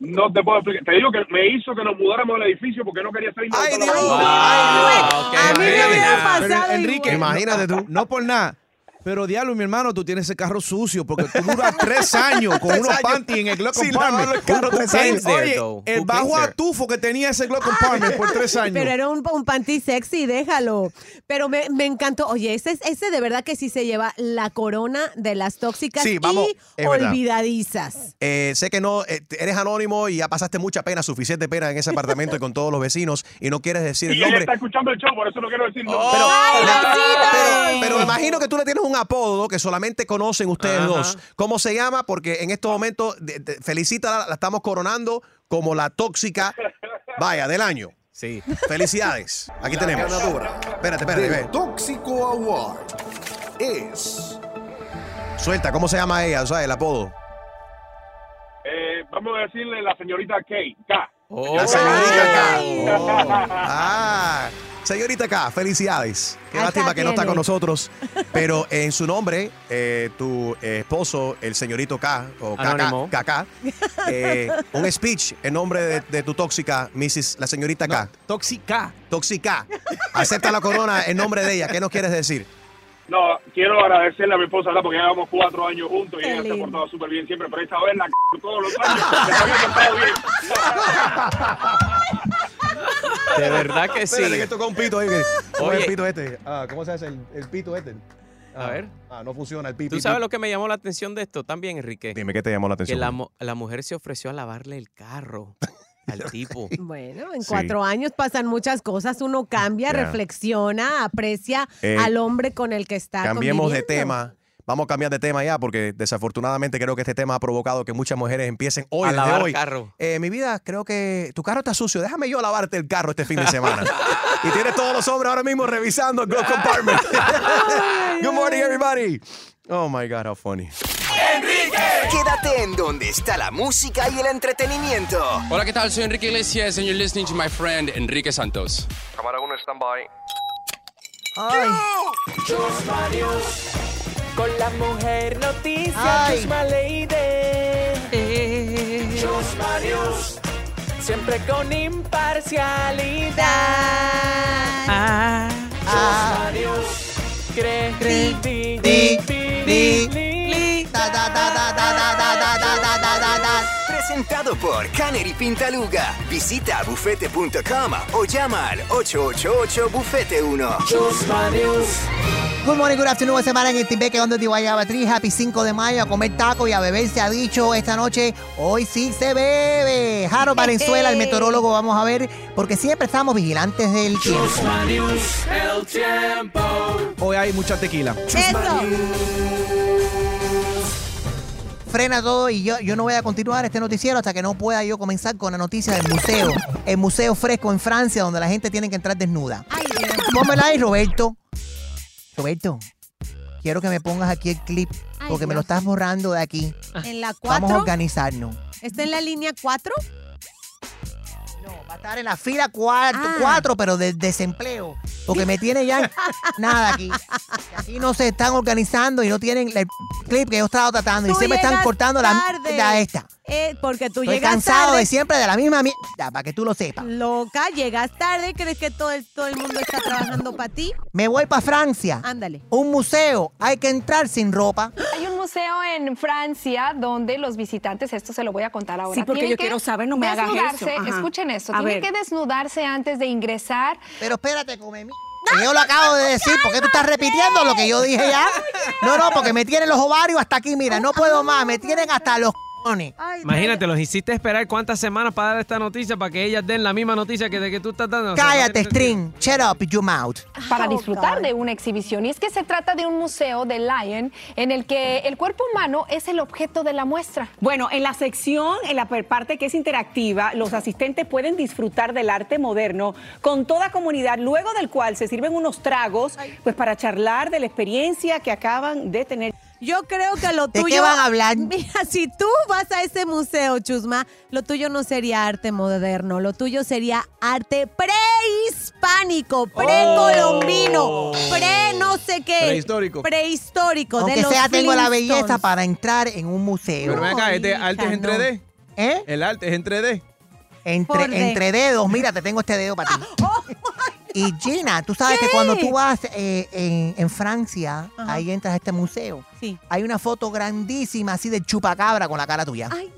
No te puedo explicar. Te digo que me hizo que nos mudáramos del edificio porque no quería salir. ¡Ay, de Dios! la- A mí me hubiera pasado Enrique, igual. Imagínate tú. No por nada. Pero diablo, mi hermano, tú tienes ese carro sucio porque tú duras tres años con unos panties en el glove sin compartment. carro tres años. there, Oye, el bajo atufo que tenía ese glove compartment por tres años. Pero era un, un panty sexy, déjalo. Pero me, me encantó. Oye, ese, es- ese de verdad que sí se lleva la corona de las tóxicas Sí, vamos, y olvidadizas. Eh, sé que no eh, eres anónimo y ya pasaste mucha pena, suficiente pena en ese apartamento y con todos los vecinos y no quieres decir Y el él nombre. está escuchando el show, por eso no quiero decir nombre. Pero, ¡Ay, pero, pero me imagino que tú le tienes un apodo que solamente conocen ustedes Ajá. dos. ¿Cómo se llama? Porque en estos momentos, de- de- felicítala, la estamos coronando como la tóxica, vaya, del año. Sí. Felicidades. Aquí La tenemos. ganadora Espérate, espérate. ve. Tóxico Award es Suelta, ¿cómo se llama ella? O sea, el apodo. Eh, vamos a decirle la señorita K. K. La señorita K. Oh. Ah, señorita K, felicidades. Qué Acá lástima que no está tiene. con nosotros. Pero en su nombre, eh, tu esposo, el señorito K, o Anónimo. KK, eh, un speech en nombre de, de tu tóxica, Mrs. la señorita K. tóxica. Tóxica. Acepta la corona en nombre de ella. ¿Qué nos quieres decir? No, quiero agradecerle a mi esposa, ¿verdad? Porque ya llevamos cuatro años juntos y ella se ha portado súper bien siempre, pero esta vez la c todos los años que se había portado bien. De verdad que sí. Espérate, que toca un pito ahí. que- ¿Cómo es Oye. el pito este? Ah, ¿Cómo se hace el, el pito este? A ver. Ah, no funciona el pito. ¿Tú sabes lo que me llamó la atención de esto también, Enrique? Dime qué te llamó la Que atención. la, mu- la mujer se ofreció a lavarle el carro al tipo. Bueno, en Sí. cuatro años pasan muchas cosas. Uno cambia, reflexiona, aprecia Eh, al hombre con el que está Cambiemos de tema. Vamos a cambiar de tema ya, porque desafortunadamente creo que este tema ha provocado que muchas mujeres empiecen hoy, A lavar hoy. carro. Eh, mi vida, creo que tu carro está sucio. Déjame yo lavarte el carro este fin de semana. y tienes todos los hombres ahora mismo revisando el glove compartment. Good morning, everybody. Oh my God, how funny. Quédate en donde está la música y el entretenimiento. Hola, ¿qué tal? Soy Enrique Iglesias and you're listening to my friend Enrique Santos. Cámara 1, stand-by. Con la mujer noticia, Ay. Chusma Lady. Chusma News, siempre con imparcialidad. Chusma News, Presentado por Canary Pintaluga. Visita bufete.com o llama al 888-Bufete1. Good morning, good afternoon. Esta semana en el Tibeque donde te Guayaba Tree. Happy 5 de mayo a comer taco y a beber. Se ha dicho esta noche, hoy sí se bebe. Jaro Valenzuela, el meteorólogo, vamos a ver, porque siempre estamos vigilantes del tiempo. el tiempo. Hoy hay mucha tequila. Frena todo y yo, yo no voy a continuar este noticiero hasta que no pueda yo comenzar con la noticia del museo. El Museo Fresco en Francia, donde la gente tiene que entrar desnuda. Pónmela ahí, Roberto. Roberto, quiero que me pongas aquí el clip, Ay, porque me Dios. lo estás borrando de aquí. En la Vamos a 4. organizarnos. ¿Está en la línea 4? Va a estar en la fila 4, Ah. pero de desempleo. Porque me tiene ya nada aquí. Aquí no se están organizando y no tienen el clip que yo estaba tratando. Y Tú se me están cortando la tarde. mierda esta. Eh, porque tú Estoy llegas cansado tarde. de siempre de la misma mierda, para que tú lo sepas. Loca, llegas tarde, ¿crees que todo el, todo el mundo está trabajando para ti? Me voy para Francia. Ándale. Un museo. Hay que entrar sin ropa. Hay un museo en Francia donde los visitantes, esto se lo voy a contar ahora. Sí, porque yo que quiero saber, no me hagas eso. Ajá. Escuchen esto, A ver. que desnudarse antes de ingresar. Pero espérate, come mi... Que Yo lo acabo de decir, ¿por qué tú estás repitiendo lo que yo dije ya? No, no, porque me tienen los ovarios hasta aquí, mira, no puedo más, me tienen hasta los cojones. Imagínate, los hiciste esperar cuántas semanas para dar esta noticia para que ellas den la misma noticia que de que tú estás dando. Cállate, String. Shut up, your mouth. para disfrutar de una exhibición. Y es que se trata de un museo de Lion en el que el cuerpo humano es el objeto de la muestra. Bueno, en la sección, en la parte que es interactiva, los asistentes pueden disfrutar del arte moderno con toda comunidad, luego del cual se sirven unos tragos, pues para charlar de la experiencia que acaban de tener. Yo creo que lo ¿De tuyo. qué van a hablar? Mira, si tú vas a ese museo, Chusma, lo tuyo no sería arte moderno, lo tuyo sería arte prehispánico, precolombino, pre no sé qué. Prehistórico. Prehistórico. de Aunque los sea, tengo la belleza para entrar en un museo. Pero ven acá, este arte es en no. 3D. ¿Eh? El arte es en 3D. Entre, de- entre dedos, mira, te tengo este dedo para ti. Y Gina, tú sabes ¿Qué? que cuando tú vas eh, en, en Francia, Ajá. ahí entras a este museo. Sí. Hay una foto grandísima así de chupacabra con la cara tuya. Ay,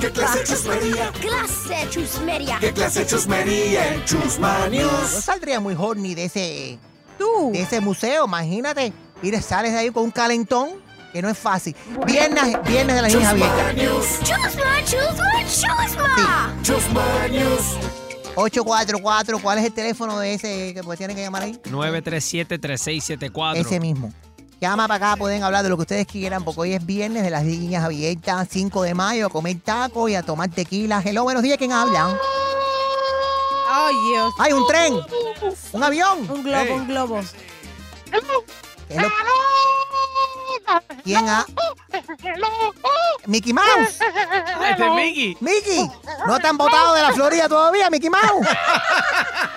¿Qué clase de chusmería? clase de chusmería? ¿Qué clase de chusmería en Chusma Yo News? saldría muy horny de ese, Tú. de ese museo, imagínate. Mire, sales de ahí con un calentón que no es fácil. Viernes, viernes de las niñas abiertas. Chusma, chusma, chusma. Chusma News. 844, ¿cuál es el teléfono de ese que pues tienen que llamar ahí? 937-3674. Ese mismo. Llama para acá, pueden hablar de lo que ustedes quieran, porque hoy es viernes de las niñas abiertas, 5 de mayo, a comer tacos y a tomar tequila. Hello, buenos días, ¿quién habla? Ay, Dios. ¡Hay un tren! ¡Un avión! Un globo, un globo. Hello. ¿Quién ha? Mickey Mouse. Este es Mickey. Mickey, ¿no te han votado de la Florida todavía, Mickey Mouse?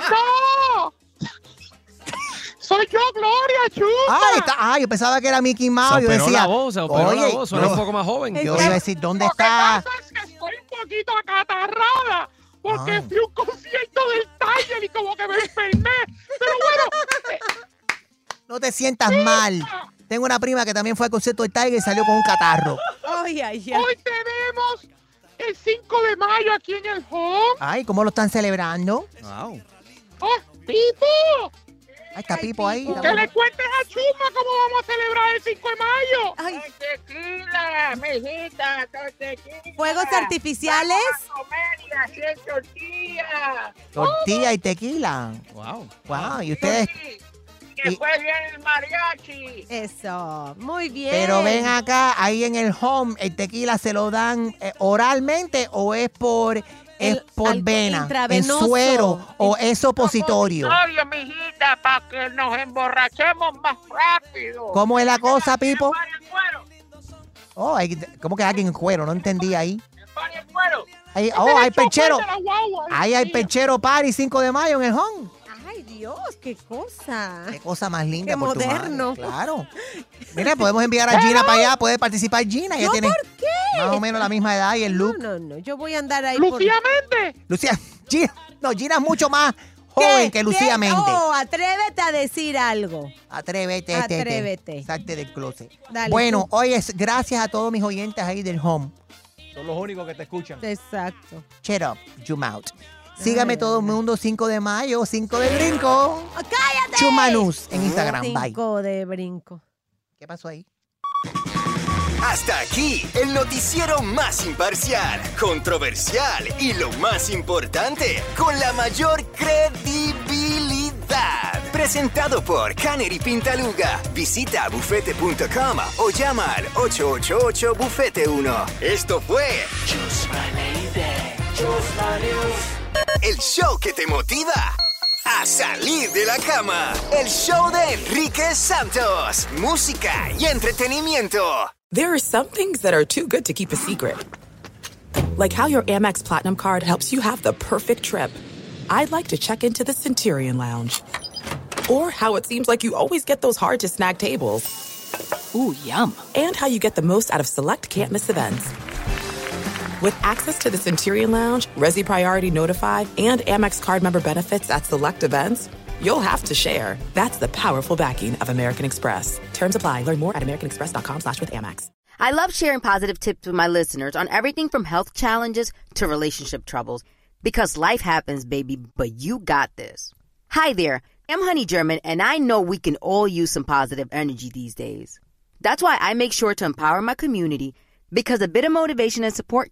¡No! Soy yo, Gloria, chupa. Ay, está, ay, yo pensaba que era Mickey Mouse. Se Yo decía, la voz, se operó la oye, voz, suena un poco más joven. Yo iba a decir, ¿dónde Lo que está? pasa es que estoy un poquito acatarrada porque Ah. fui a un concierto del Tiger y como que me enfermé. Pero bueno, No te sientas mal. Tengo una prima que también fue al concierto del Tiger y salió con un catarro. Ay, ay, ay. hoy tenemos el 5 de mayo aquí en el home. Ay, ¿cómo lo están celebrando? Wow. ¡Oh, Pipo! Ahí está Pipo ahí. Que le cuentes a Chuma cómo vamos a celebrar el 5 de mayo. Ay. Tequila, mijita, tequila. ¿Fuegos artificiales? comer y hacer tortilla. Tortilla y tequila. Wow. Wow, y ustedes. Que Y- fue bien el mariachi. Eso. Muy bien. Pero ven acá, ahí en el home, ¿el tequila se lo dan eh, oralmente o es por, es El- por vena? ¿En suero o es opositorio? Oye, mijita, para que nos emborrachemos más rápido. ¿Cómo es la cosa, Pipo? Oh, hay, ¿cómo que alguien en cuero? No entendí ahí. oh, hay el chofer perchero. Ahí hay perchero party 5 de mayo en el home. Dios, qué cosa. Qué cosa más linda Qué por tu madre, moderno. Claro. Mira, podemos enviar a Gina para allá, puede participar Gina. Ella ¿Yo tiene por qué? más o menos la misma edad y el No, look. no, no. Yo voy a andar ahí por... Lucía Méndez. Lucía, Gina, no, Gina es mucho más joven que Lucía. Méndez. Oh, atrévete a decir algo. Atrévete. Atrévete. Salte del closet. Dale, bueno, tú. hoy es gracias a todos mis oyentes ahí del home. Son los únicos que te escuchan. Exacto. Shut up, zoom out. Sígame todo el mundo 5 de mayo, 5 de brinco. ¡Cállate! Chumanus en Instagram. Bye. Cinco de brinco. ¿Qué pasó ahí? Hasta aquí, el noticiero más imparcial, controversial y lo más importante, con la mayor credibilidad. Presentado por Canary Pintaluga. Visita bufete.com o llama al 888-Bufete1. Esto fue el show que te motiva a salir de la cama. El show de Enrique Santos. Música y entretenimiento. There are some things that are too good to keep a secret. Like how your Amex Platinum card helps you have the perfect trip. I'd like to check into the Centurion Lounge. Or how it seems like you always get those hard to snag tables. Ooh, yum. And how you get the most out of select can't miss events. With access to the Centurion Lounge, Resi Priority Notified, and Amex card member benefits at select events, you'll have to share. That's the powerful backing of American Express. Terms apply. Learn more at americanexpress.com slash with Amex. I love sharing positive tips with my listeners on everything from health challenges to relationship troubles. Because life happens, baby, but you got this. Hi there, I'm Honey German, and I know we can all use some positive energy these days. That's why I make sure to empower my community because a bit of motivation and support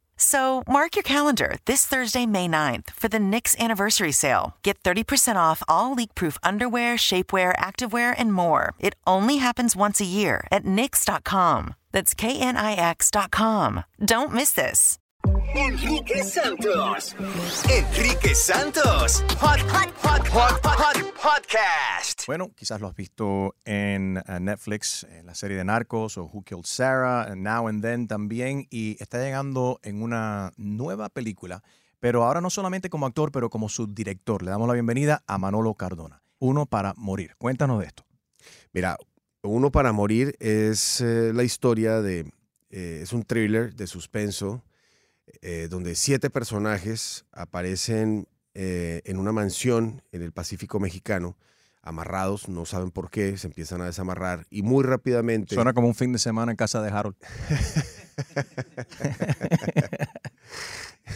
So mark your calendar this Thursday, May 9th for the Nix anniversary sale. Get 30% off all leak-proof underwear, shapewear, activewear, and more. It only happens once a year at Nix.com. That's K-N-I-X.com. Don't miss this. Enrique Santos. Enrique Santos. Hot, hot, hot, hot, hot, podcast. Bueno, quizás lo has visto en eh, Netflix, en la serie de Narcos o Who Killed Sarah, en Now and Then también, y está llegando en una nueva película, pero ahora no solamente como actor, pero como subdirector. Le damos la bienvenida a Manolo Cardona. Uno para morir. Cuéntanos de esto. Mira, Uno para morir es eh, la historia de, eh, es un thriller de suspenso eh, donde siete personajes aparecen eh, en una mansión en el Pacífico mexicano, amarrados, no saben por qué, se empiezan a desamarrar y muy rápidamente... Suena como un fin de semana en casa de Harold.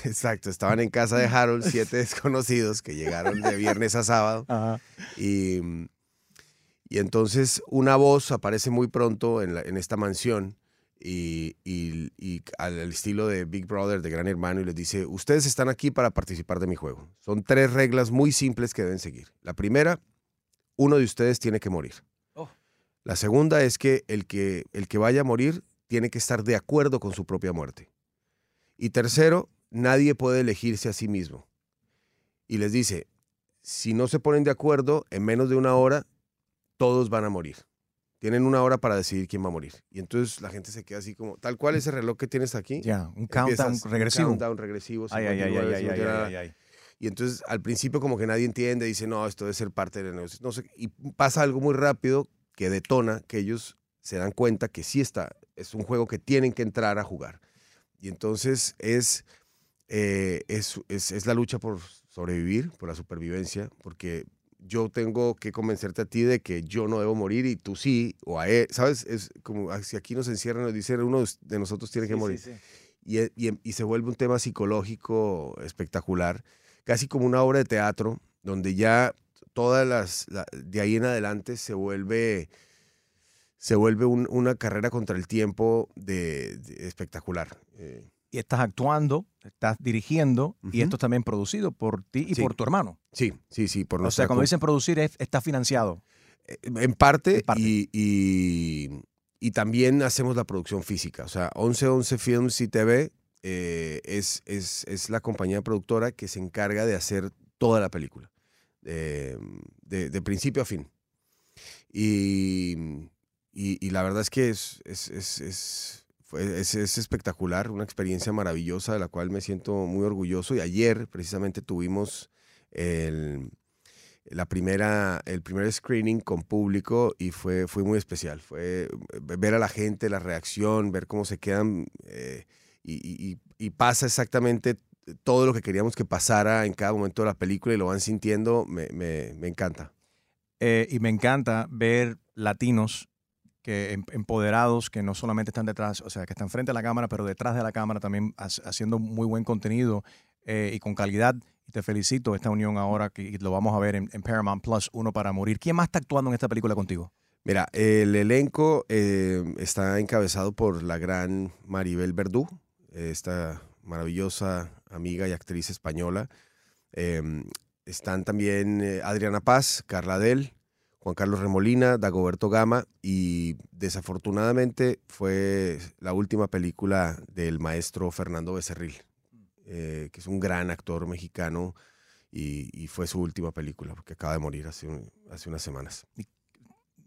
Exacto, estaban en casa de Harold, siete desconocidos que llegaron de viernes a sábado. Y, y entonces una voz aparece muy pronto en, la- en esta mansión y, y- y al, al estilo de Big Brother, de Gran Hermano, y les dice, ustedes están aquí para participar de mi juego. Son tres reglas muy simples que deben seguir. La primera, uno de ustedes tiene que morir. Oh. La segunda es que el, que el que vaya a morir tiene que estar de acuerdo con su propia muerte. Y tercero, nadie puede elegirse a sí mismo. Y les dice, si no se ponen de acuerdo, en menos de una hora, todos van a morir. Tienen una hora para decidir quién va a morir. Y entonces la gente se queda así como, tal cual ese reloj que tienes aquí. Ya, un countdown regresivo. Un countdown regresivo. Ay, ay, ay, 59, ay, ay, 59. ay, ay, ay. Y entonces al principio como que nadie entiende, dice, no, esto debe ser parte del negocio. No sé, y pasa algo muy rápido que detona que ellos se dan cuenta que sí está, es un juego que tienen que entrar a jugar. Y entonces es, eh, es, es, es la lucha por sobrevivir, por la supervivencia, porque yo tengo que convencerte a ti de que yo no debo morir y tú sí, o a él, ¿sabes? Es como si aquí nos encierran, nos dicen uno de nosotros tiene que Sí, morir. sí. Y, e- y em- y se vuelve un tema psicológico espectacular, casi como una obra de teatro, donde ya todas las, la- de ahí en adelante se vuelve, se vuelve un- una carrera contra el tiempo de, de- espectacular. Eh, Y estás actuando, estás dirigiendo, y esto es también producido por ti y Sí. por tu hermano. Sí, sí, sí. Por O nuestra sea, cuando dicen producir, es, está financiado. En parte, Y, y- y también hacemos la producción física. O sea, 1111 Films y TV eh, es, es, es la compañía productora que se encarga de hacer toda la película, eh, de, de principio a fin. Y, y- y la verdad es que es, es- es- es espectacular, una experiencia maravillosa de la cual me siento muy orgulloso. Y ayer precisamente tuvimos el, la primera, el primer screening con público y fue, fue muy especial. Fue ver a la gente, la reacción, ver cómo se quedan eh, y, pasa exactamente todo lo que queríamos que pasara en cada momento de la película y lo van sintiendo, me, me- me encanta. Eh, y me encanta ver latinos que em- empoderados que no solamente están detrás, o sea, que están frente a la cámara, pero detrás de la cámara también ha- haciendo muy buen contenido eh, y con calidad. Y te felicito esta unión ahora que lo vamos a ver en, Paramount Plus, Uno para Morir. ¿Quién más está actuando en esta película contigo? Mira, el elenco eh, está encabezado por la gran Maribel Verdú, esta maravillosa amiga y actriz española. Eh, están también eh, Adriana Paz, Carla Del, Juan Carlos Remolina, Dagoberto Gama y desafortunadamente fue la última película del maestro Fernando Becerril, eh, que es un gran actor mexicano y, y fue su última película porque acaba de morir hace, un- hace unas semanas.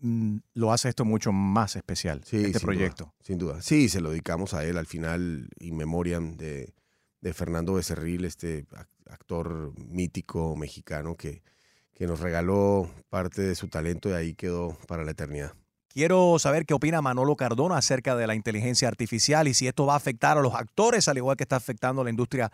Mm, Lo hace esto mucho más especial, Sí, este sin proyecto. duda, sin duda. Sí, se lo dedicamos a él al final, in memoriam de, de Fernando Becerril, este ac- actor mítico mexicano que, que nos regaló parte de su talento y ahí quedó para la eternidad. Quiero saber qué opina Manolo Cardona acerca de la inteligencia artificial y si esto va a afectar a los actores al igual que está afectando a la industria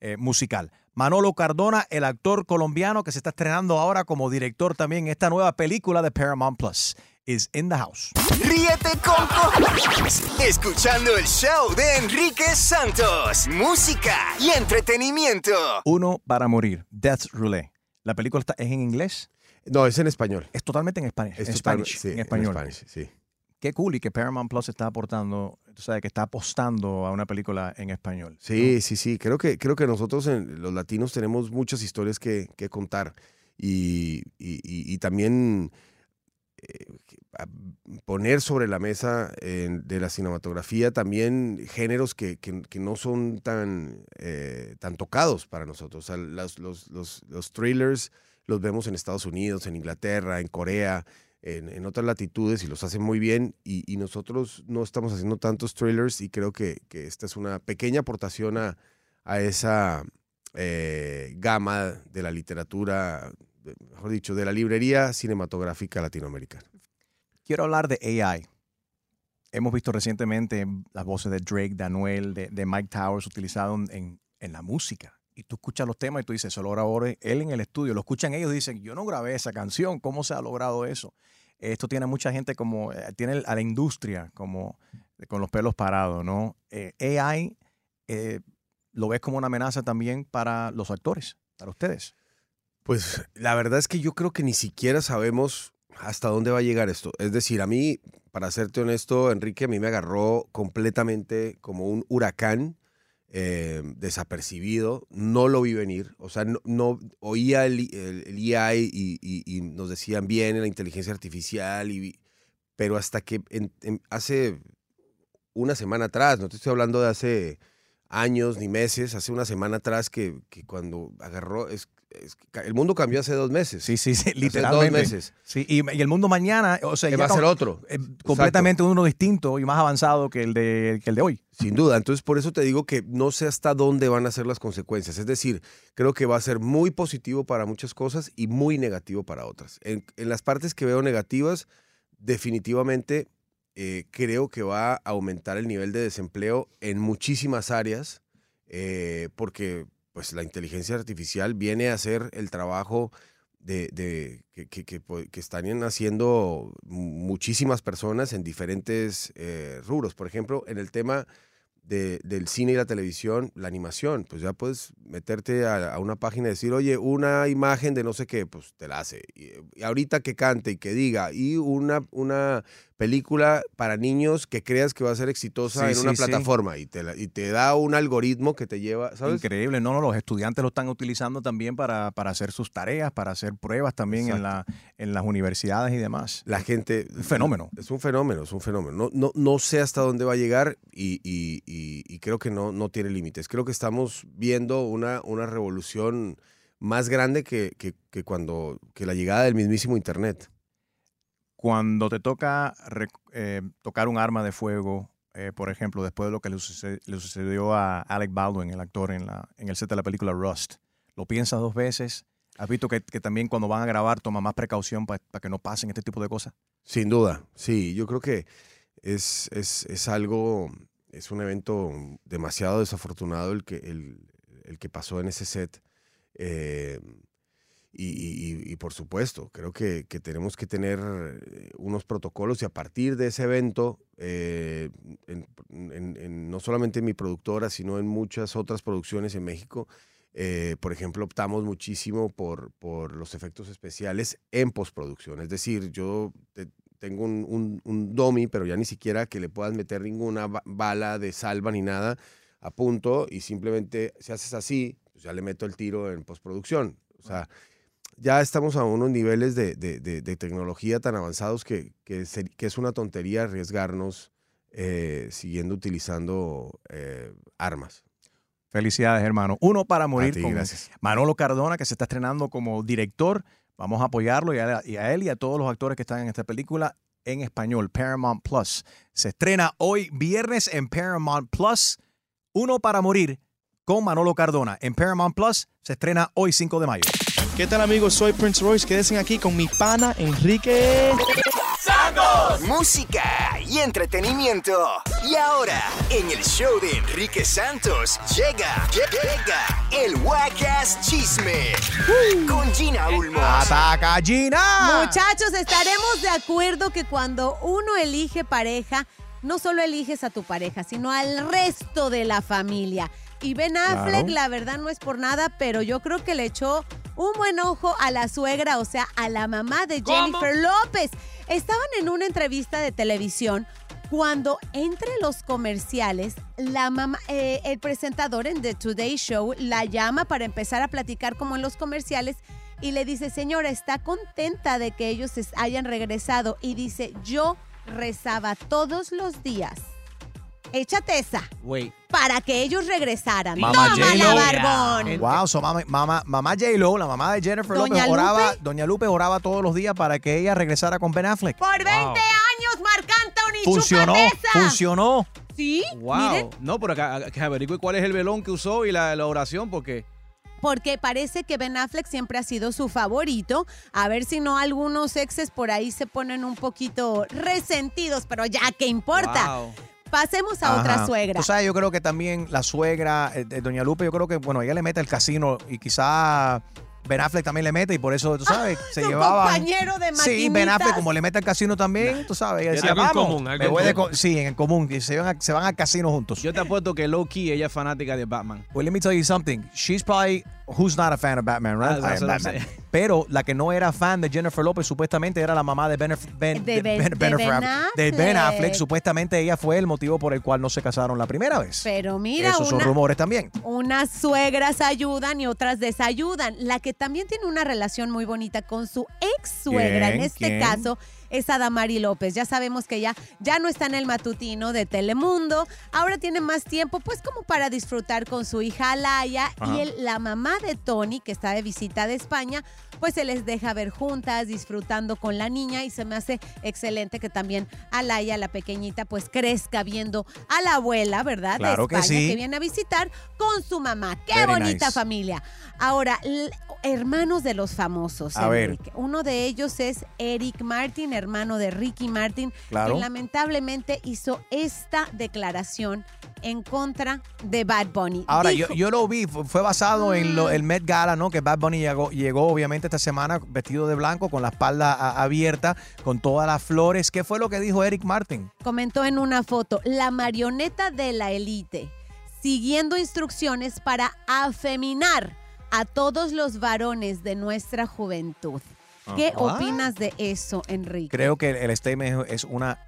eh, musical. Manolo Cardona, el actor colombiano que se está estrenando ahora como director también en esta nueva película de Paramount Plus, is in the house. Ríete con cojones, escuchando el show de Enrique Santos. Música y entretenimiento. Uno para morir, Death Roulette. La película está, es en inglés. No, es en español. Es totalmente en español. Es en total- Spanish, sí, en en español. Spanish, sí. Qué cool y que Paramount Plus está aportando, tú sabes, que está apostando a una película en español. Sí, sí, sí. Creo que, creo que nosotros, en- los latinos, tenemos muchas historias que, que contar. Y, y- y- y también eh, poner sobre la mesa eh, de la cinematografía también géneros que, que- no son tan, eh, tan tocados para nosotros. Las- los, los- los thrillers los vemos en Estados Unidos, en Inglaterra, en Corea, en, en otras latitudes y los hacen muy bien. Y, nosotros no estamos haciendo tantos thrillers y creo que, que esta es una pequeña aportación a, a esa eh, gama de la literatura, mejor dicho, de la librería cinematográfica latinoamericana. Quiero hablar de AI. Hemos visto recientemente las voces de Drake, de Anuel, de, Mike Towers utilizados en, en la música. Y tú escuchas los temas y tú dices, eso lo grabó él en el estudio. Lo escuchan ellos y dicen, yo no grabé esa canción. ¿Cómo se ha logrado eso? Esto tiene a mucha gente como, eh, tiene a la industria como con los pelos parados, ¿no? Eh, AI eh, lo ves como una amenaza también para los actores, para ustedes. Pues la verdad es que yo creo que ni siquiera sabemos hasta dónde va a llegar esto. Es decir, a mí, para serte honesto, Enrique, a mí me agarró completamente como un huracán eh, desapercibido. No lo vi venir. O sea, no, no- oía el, el, AI y, y- nos decían bien la inteligencia artificial, y, pero hasta que hace una semana atrás, no te estoy hablando de hace años ni meses, hace una semana atrás que, que cuando agarró, es, el mundo cambió hace dos meses. Sí, sí, sí, Hace literalmente. dos meses. Sí, y, y el mundo mañana, o sea, ya va a ser otro. eh, completamente uno distinto y más avanzado que el de, que el de hoy. Sin duda, entonces por eso te digo que no sé hasta dónde van a ser las consecuencias. Es decir, creo que va a ser muy positivo para muchas cosas y muy negativo para otras. En, en las partes que veo negativas, definitivamente eh, creo que va a aumentar el nivel de desempleo en muchísimas áreas, eh, porque pues la inteligencia artificial viene a hacer el trabajo de, de- que, que- que, que están haciendo muchísimas personas en diferentes eh, rubros. Por ejemplo, en el tema de- del cine y la televisión, la animación, pues ya puedes meterte a, a una página y decir, oye, una imagen de no sé qué, pues te la hace. Y, y ahorita que cante y que diga, y una, una película para niños que creas que va a ser exitosa Sí, en una sí, sí. plataforma y, te la- y te da un algoritmo que te lleva, ¿sabes? Increíble, no, no, los estudiantes lo están utilizando también para, para hacer sus tareas, para hacer pruebas también en, la, en las universidades y demás. La gente... Un fenómeno. Es un fenómeno, es un fenómeno. No, no, no sé hasta dónde va a llegar y, y- y- y creo que no, no tiene límites. Creo que estamos viendo una, una revolución más grande que, que- que cuando que la llegada del mismísimo Internet. Cuando te toca eh, tocar un arma de fuego eh, por ejemplo, después de lo que le, suce- le sucedió a Alec Baldwin, el actor en, la, en el set de la película Rust? ¿Lo piensas dos veces? ¿Has visto que, también cuando van a grabar toma más precaución para que no pasen este tipo de cosas? Sin duda, sí. Yo creo que es, es, es algo, es un evento demasiado desafortunado el que, el que pasó en ese set. Eh, y, y- y, por supuesto, creo que, que tenemos que tener eh, unos protocolos y a partir de ese evento, eh, en- en- en- no solamente en mi productora, sino en muchas otras producciones en México, eh, por ejemplo, optamos muchísimo por, por los efectos especiales en postproducción. Es decir, yo te- tengo un, un, un dummy, pero ya ni siquiera que le puedas meter ninguna ba- bala de salva ni nada a punto y simplemente si haces así, pues ya le meto el tiro en postproducción. O sea, ya estamos a unos niveles de, de- de- de tecnología tan avanzados que, que, ser- que es una tontería arriesgarnos eh, siguiendo utilizando eh, armas. Felicidades, hermano. Uno para morir ti, con gracias. Manolo Cardona, que se está estrenando como director. Vamos a apoyarlo y a, y a él y a todos los actores que están en esta película en español, Paramount Plus. Se estrena hoy viernes en Paramount Plus. Uno para morir con Manolo Cardona. En Paramount Plus se estrena hoy 5 de mayo. ¿Qué tal amigos? Soy Prince Royce. Quédense aquí con mi pana Enrique. Música y entretenimiento. Y ahora, en el show de Enrique Santos, llega, llega el Wacas Chisme con Gina Ulmos. ¡Ataca, Gina! Muchachos, estaremos de acuerdo que cuando uno elige pareja, no solo eliges a tu pareja, sino al resto de la familia. Y Ben Affleck, Claro. la verdad no es por nada, pero yo creo que le echó un buen ojo a la suegra, o sea, a la mamá de ¿Cómo? Jennifer López. Estaban en una entrevista de televisión cuando entre los comerciales, la mamá, eh, el presentador en The Today Show la llama para empezar a platicar como en los comerciales y le dice, señora, está contenta de que ellos hayan regresado y dice, yo rezaba todos los días. Échate esa. Wait. Para que ellos regresaran. Mamá Toma J-Lo. la barbón. Wow, so mamá, mamá, mamá J-Lo, la mamá de Jennifer Doña López, oraba, Lupe. Doña Lupe oraba todos los días para que ella regresara con Ben Affleck. Por 20 años, Marc Anthony, Funcionó, funcionó. Sí, Wow. miren, No, pero acá, que averigüe cuál es el velón que usó y la, la oración, porque porque parece que Ben Affleck siempre ha sido su favorito. A ver si no algunos exes por ahí se ponen un poquito resentidos, pero ya, ¿qué importa? Pasemos a otra suegra. Tú sabes, yo creo que también la suegra, eh, de Doña Lupe, yo creo que, bueno, ella le mete el casino y quizá Ben Affleck también le mete y por eso, tú sabes, se su llevaban. compañero de Sí, Ben Affleck, como le mete al casino también, tú sabes. Ella decía, algo en vamos, común, algo me en voy de común. co- sí, en el común. Y se van, a- se van al casino juntos. yo te apuesto que low key ella es fanática de Batman. Well, let me tell you something. She's probably who's not a fan of Batman, right? Ah, that's I am what I'm Batman. saying. Pero la que no era fan de Jennifer López supuestamente era la mamá de Ben, ben, De Ben- de Ben de Ben Affleck. Affleck. Supuestamente ella fue el motivo por el cual no se casaron la primera vez. Pero mira, Esos son una- rumores también. Unas suegras ayudan y otras desayudan. La que también tiene una relación muy bonita con su ex suegra, en este ¿Quién? caso, es Adamari López. Ya sabemos que ya, ya no está en el matutino de Telemundo. Ahora tiene más tiempo, pues, como para disfrutar con su hija Alaya. Ajá. Y la mamá de Tony, que está de visita de España, pues se les deja ver juntas, disfrutando con la niña. Y se me hace excelente que también Alaya, la pequeñita, pues crezca viendo a la abuela, ¿verdad? Claro de que España, sí. que viene a visitar con su mamá. ¡Qué Very bonita nice. familia! Ahora, hermanos de los famosos. A ver. Uno de ellos es Eric Martin, hermano de Ricky Martin, Claro. quien lamentablemente hizo esta declaración en contra de Bad Bunny. Ahora, Dijo- yo, yo lo vi, fu- fue basado en lo- el Met Gala, ¿no? Que Bad Bunny llegó, llegó obviamente esta semana vestido de blanco, con la espalda a- abierta, con todas las flores. ¿Qué fue lo que dijo Eric Martin? comentó en una foto, la marioneta de la élite, siguiendo instrucciones para afeminar a todos los varones de nuestra juventud. ¿Qué Ajá. opinas de eso, Enrique? Creo que el statement es una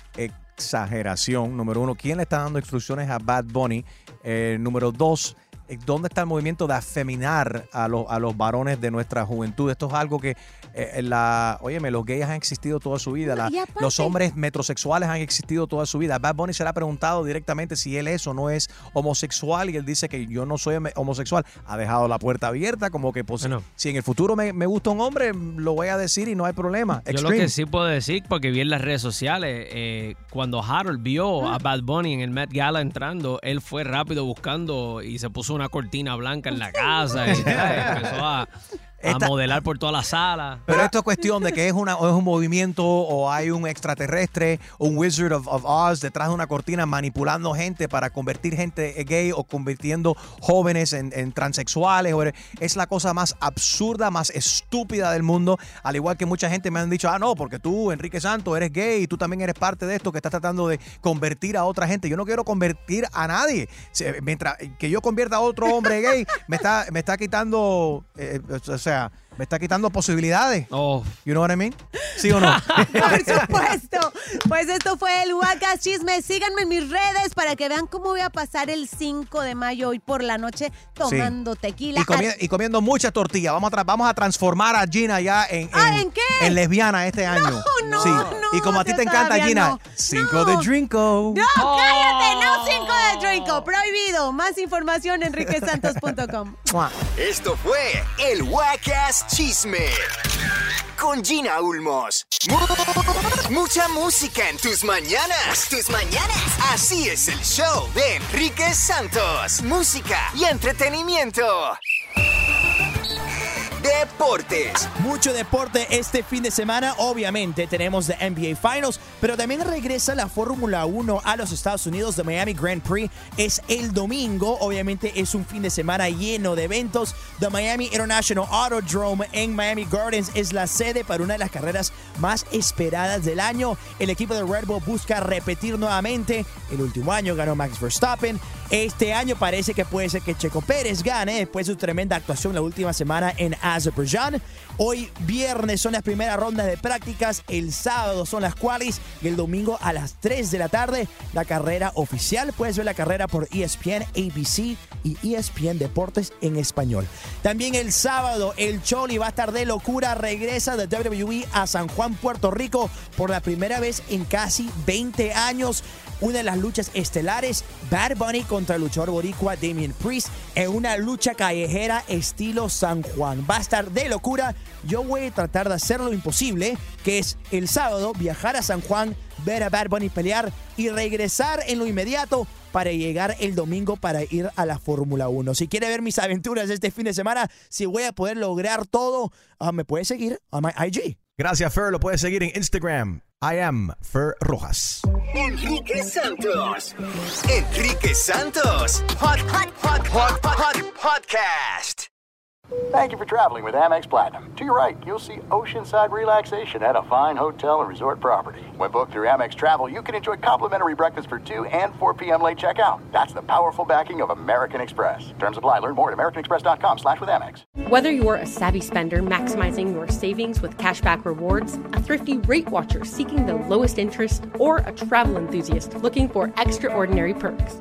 exageración. Número uno, ¿quién le está dando instrucciones a Bad Bunny? Eh, número dos, ¿dónde está el movimiento de afeminar a los, a los varones de nuestra juventud? Esto es algo que, eh, la, óyeme, los gays han existido toda su vida, la- Y aparte- los hombres metrosexuales han existido toda su vida. Bad Bunny se le ha preguntado directamente si él es o no es homosexual y él dice que yo no soy hom- homosexual. Ha dejado la puerta abierta, como que pues, si en el futuro me, me gusta un hombre, lo voy a decir y no hay problema. Yo lo que sí puedo decir, porque vi en las redes sociales, eh, cuando Harold vio a Bad Bunny en el Met Gala entrando, él fue rápido buscando y se puso una cortina blanca en la casa y empezó a, a modelar por toda la sala. Pero esto es cuestión de que es, una, es un movimiento o hay un extraterrestre, un Wizard of, of Oz detrás de una cortina manipulando gente para convertir gente gay o convirtiendo jóvenes en, en transexuales. Es la cosa más absurda, más estúpida del mundo. Al igual que mucha gente me han dicho, ah, no, porque tú, Enrique Santos, eres gay y tú también eres parte de esto que estás tratando de convertir a otra gente. Yo no quiero convertir a nadie. Mientras que yo convierta a otro hombre gay, me está, me está quitando, eh, o sea, sea, me está quitando posibilidades. Oh. You know what I mean? ¿Sí o no? Por supuesto. Pues esto fue el Huacas Chisme. Síganme en mis redes para que vean cómo voy a pasar el 5 de mayo hoy por la noche tomando tequila. Y, comi- y comiendo mucha tortilla. Vamos a, tra- vamos a transformar a Gina ya en, Ah, ¿en qué? en lesbiana este año. no, sí. no, y como a ti te encanta, Gina, no. cinco de Drinko. No, cállate, no 5 de Drinko, prohibido. Más información en enriquesantos.com. Esto fue el Wacas Chisme con Gina Ulmos. Mu- mucha música en tus mañanas. Tus mañanas. Así es el show de Enrique Santos. Música y entretenimiento. Deportes. Mucho deporte este fin de semana. Obviamente tenemos de NBA Finals, pero también regresa la Fórmula 1 a los Estados Unidos de Miami Grand Prix. Es el domingo. Obviamente es un fin de semana lleno de eventos. The Miami International Autodrome en Miami Gardens es la sede para una de las carreras más esperadas del año. El equipo de Red Bull busca repetir nuevamente. El último año ganó Max Verstappen. Este año parece que puede ser que Checo Pérez gane después de su tremenda actuación la última semana en Azerbaiyán. Hoy viernes son las primeras rondas de prácticas, el sábado son las qualis y el domingo a las 3 de la tarde la carrera oficial. Puedes ver la carrera por ESPN, ABC y ESPN Deportes en español. También el sábado el Choli va a estar de locura, regresa de WWE a San Juan, Puerto Rico por la primera vez en casi 20 años una de las luchas estelares, Bad Bunny contra el luchador boricua Damien Priest en una lucha callejera estilo San Juan. Va a estar de locura. Yo voy a tratar de hacer lo imposible, que es el sábado viajar a San Juan, ver a Bad Bunny pelear y regresar en lo inmediato para llegar el domingo para ir a la Fórmula 1. Si quiere ver mis aventuras este fin de semana, si voy a poder lograr todo, ah, me puede seguir a my IG. Gracias, Fer. Lo puedes seguir en Instagram. I am Fer Rojas. Enrique Santos. Enrique Santos. Hot, hot, hot, hot, hot, podcast. Thank you for traveling with Amex Platinum. To your right, you'll see oceanside relaxation at a fine hotel and resort property. When booked through Amex Travel, you can enjoy complimentary breakfast for 2 and 4 p.m. late checkout. That's the powerful backing of American Express. Terms apply. Learn more at americanexpress.com slash with Amex. Whether you're a savvy spender maximizing your savings with cashback rewards, a thrifty rate watcher seeking the lowest interest, or a travel enthusiast looking for extraordinary perks,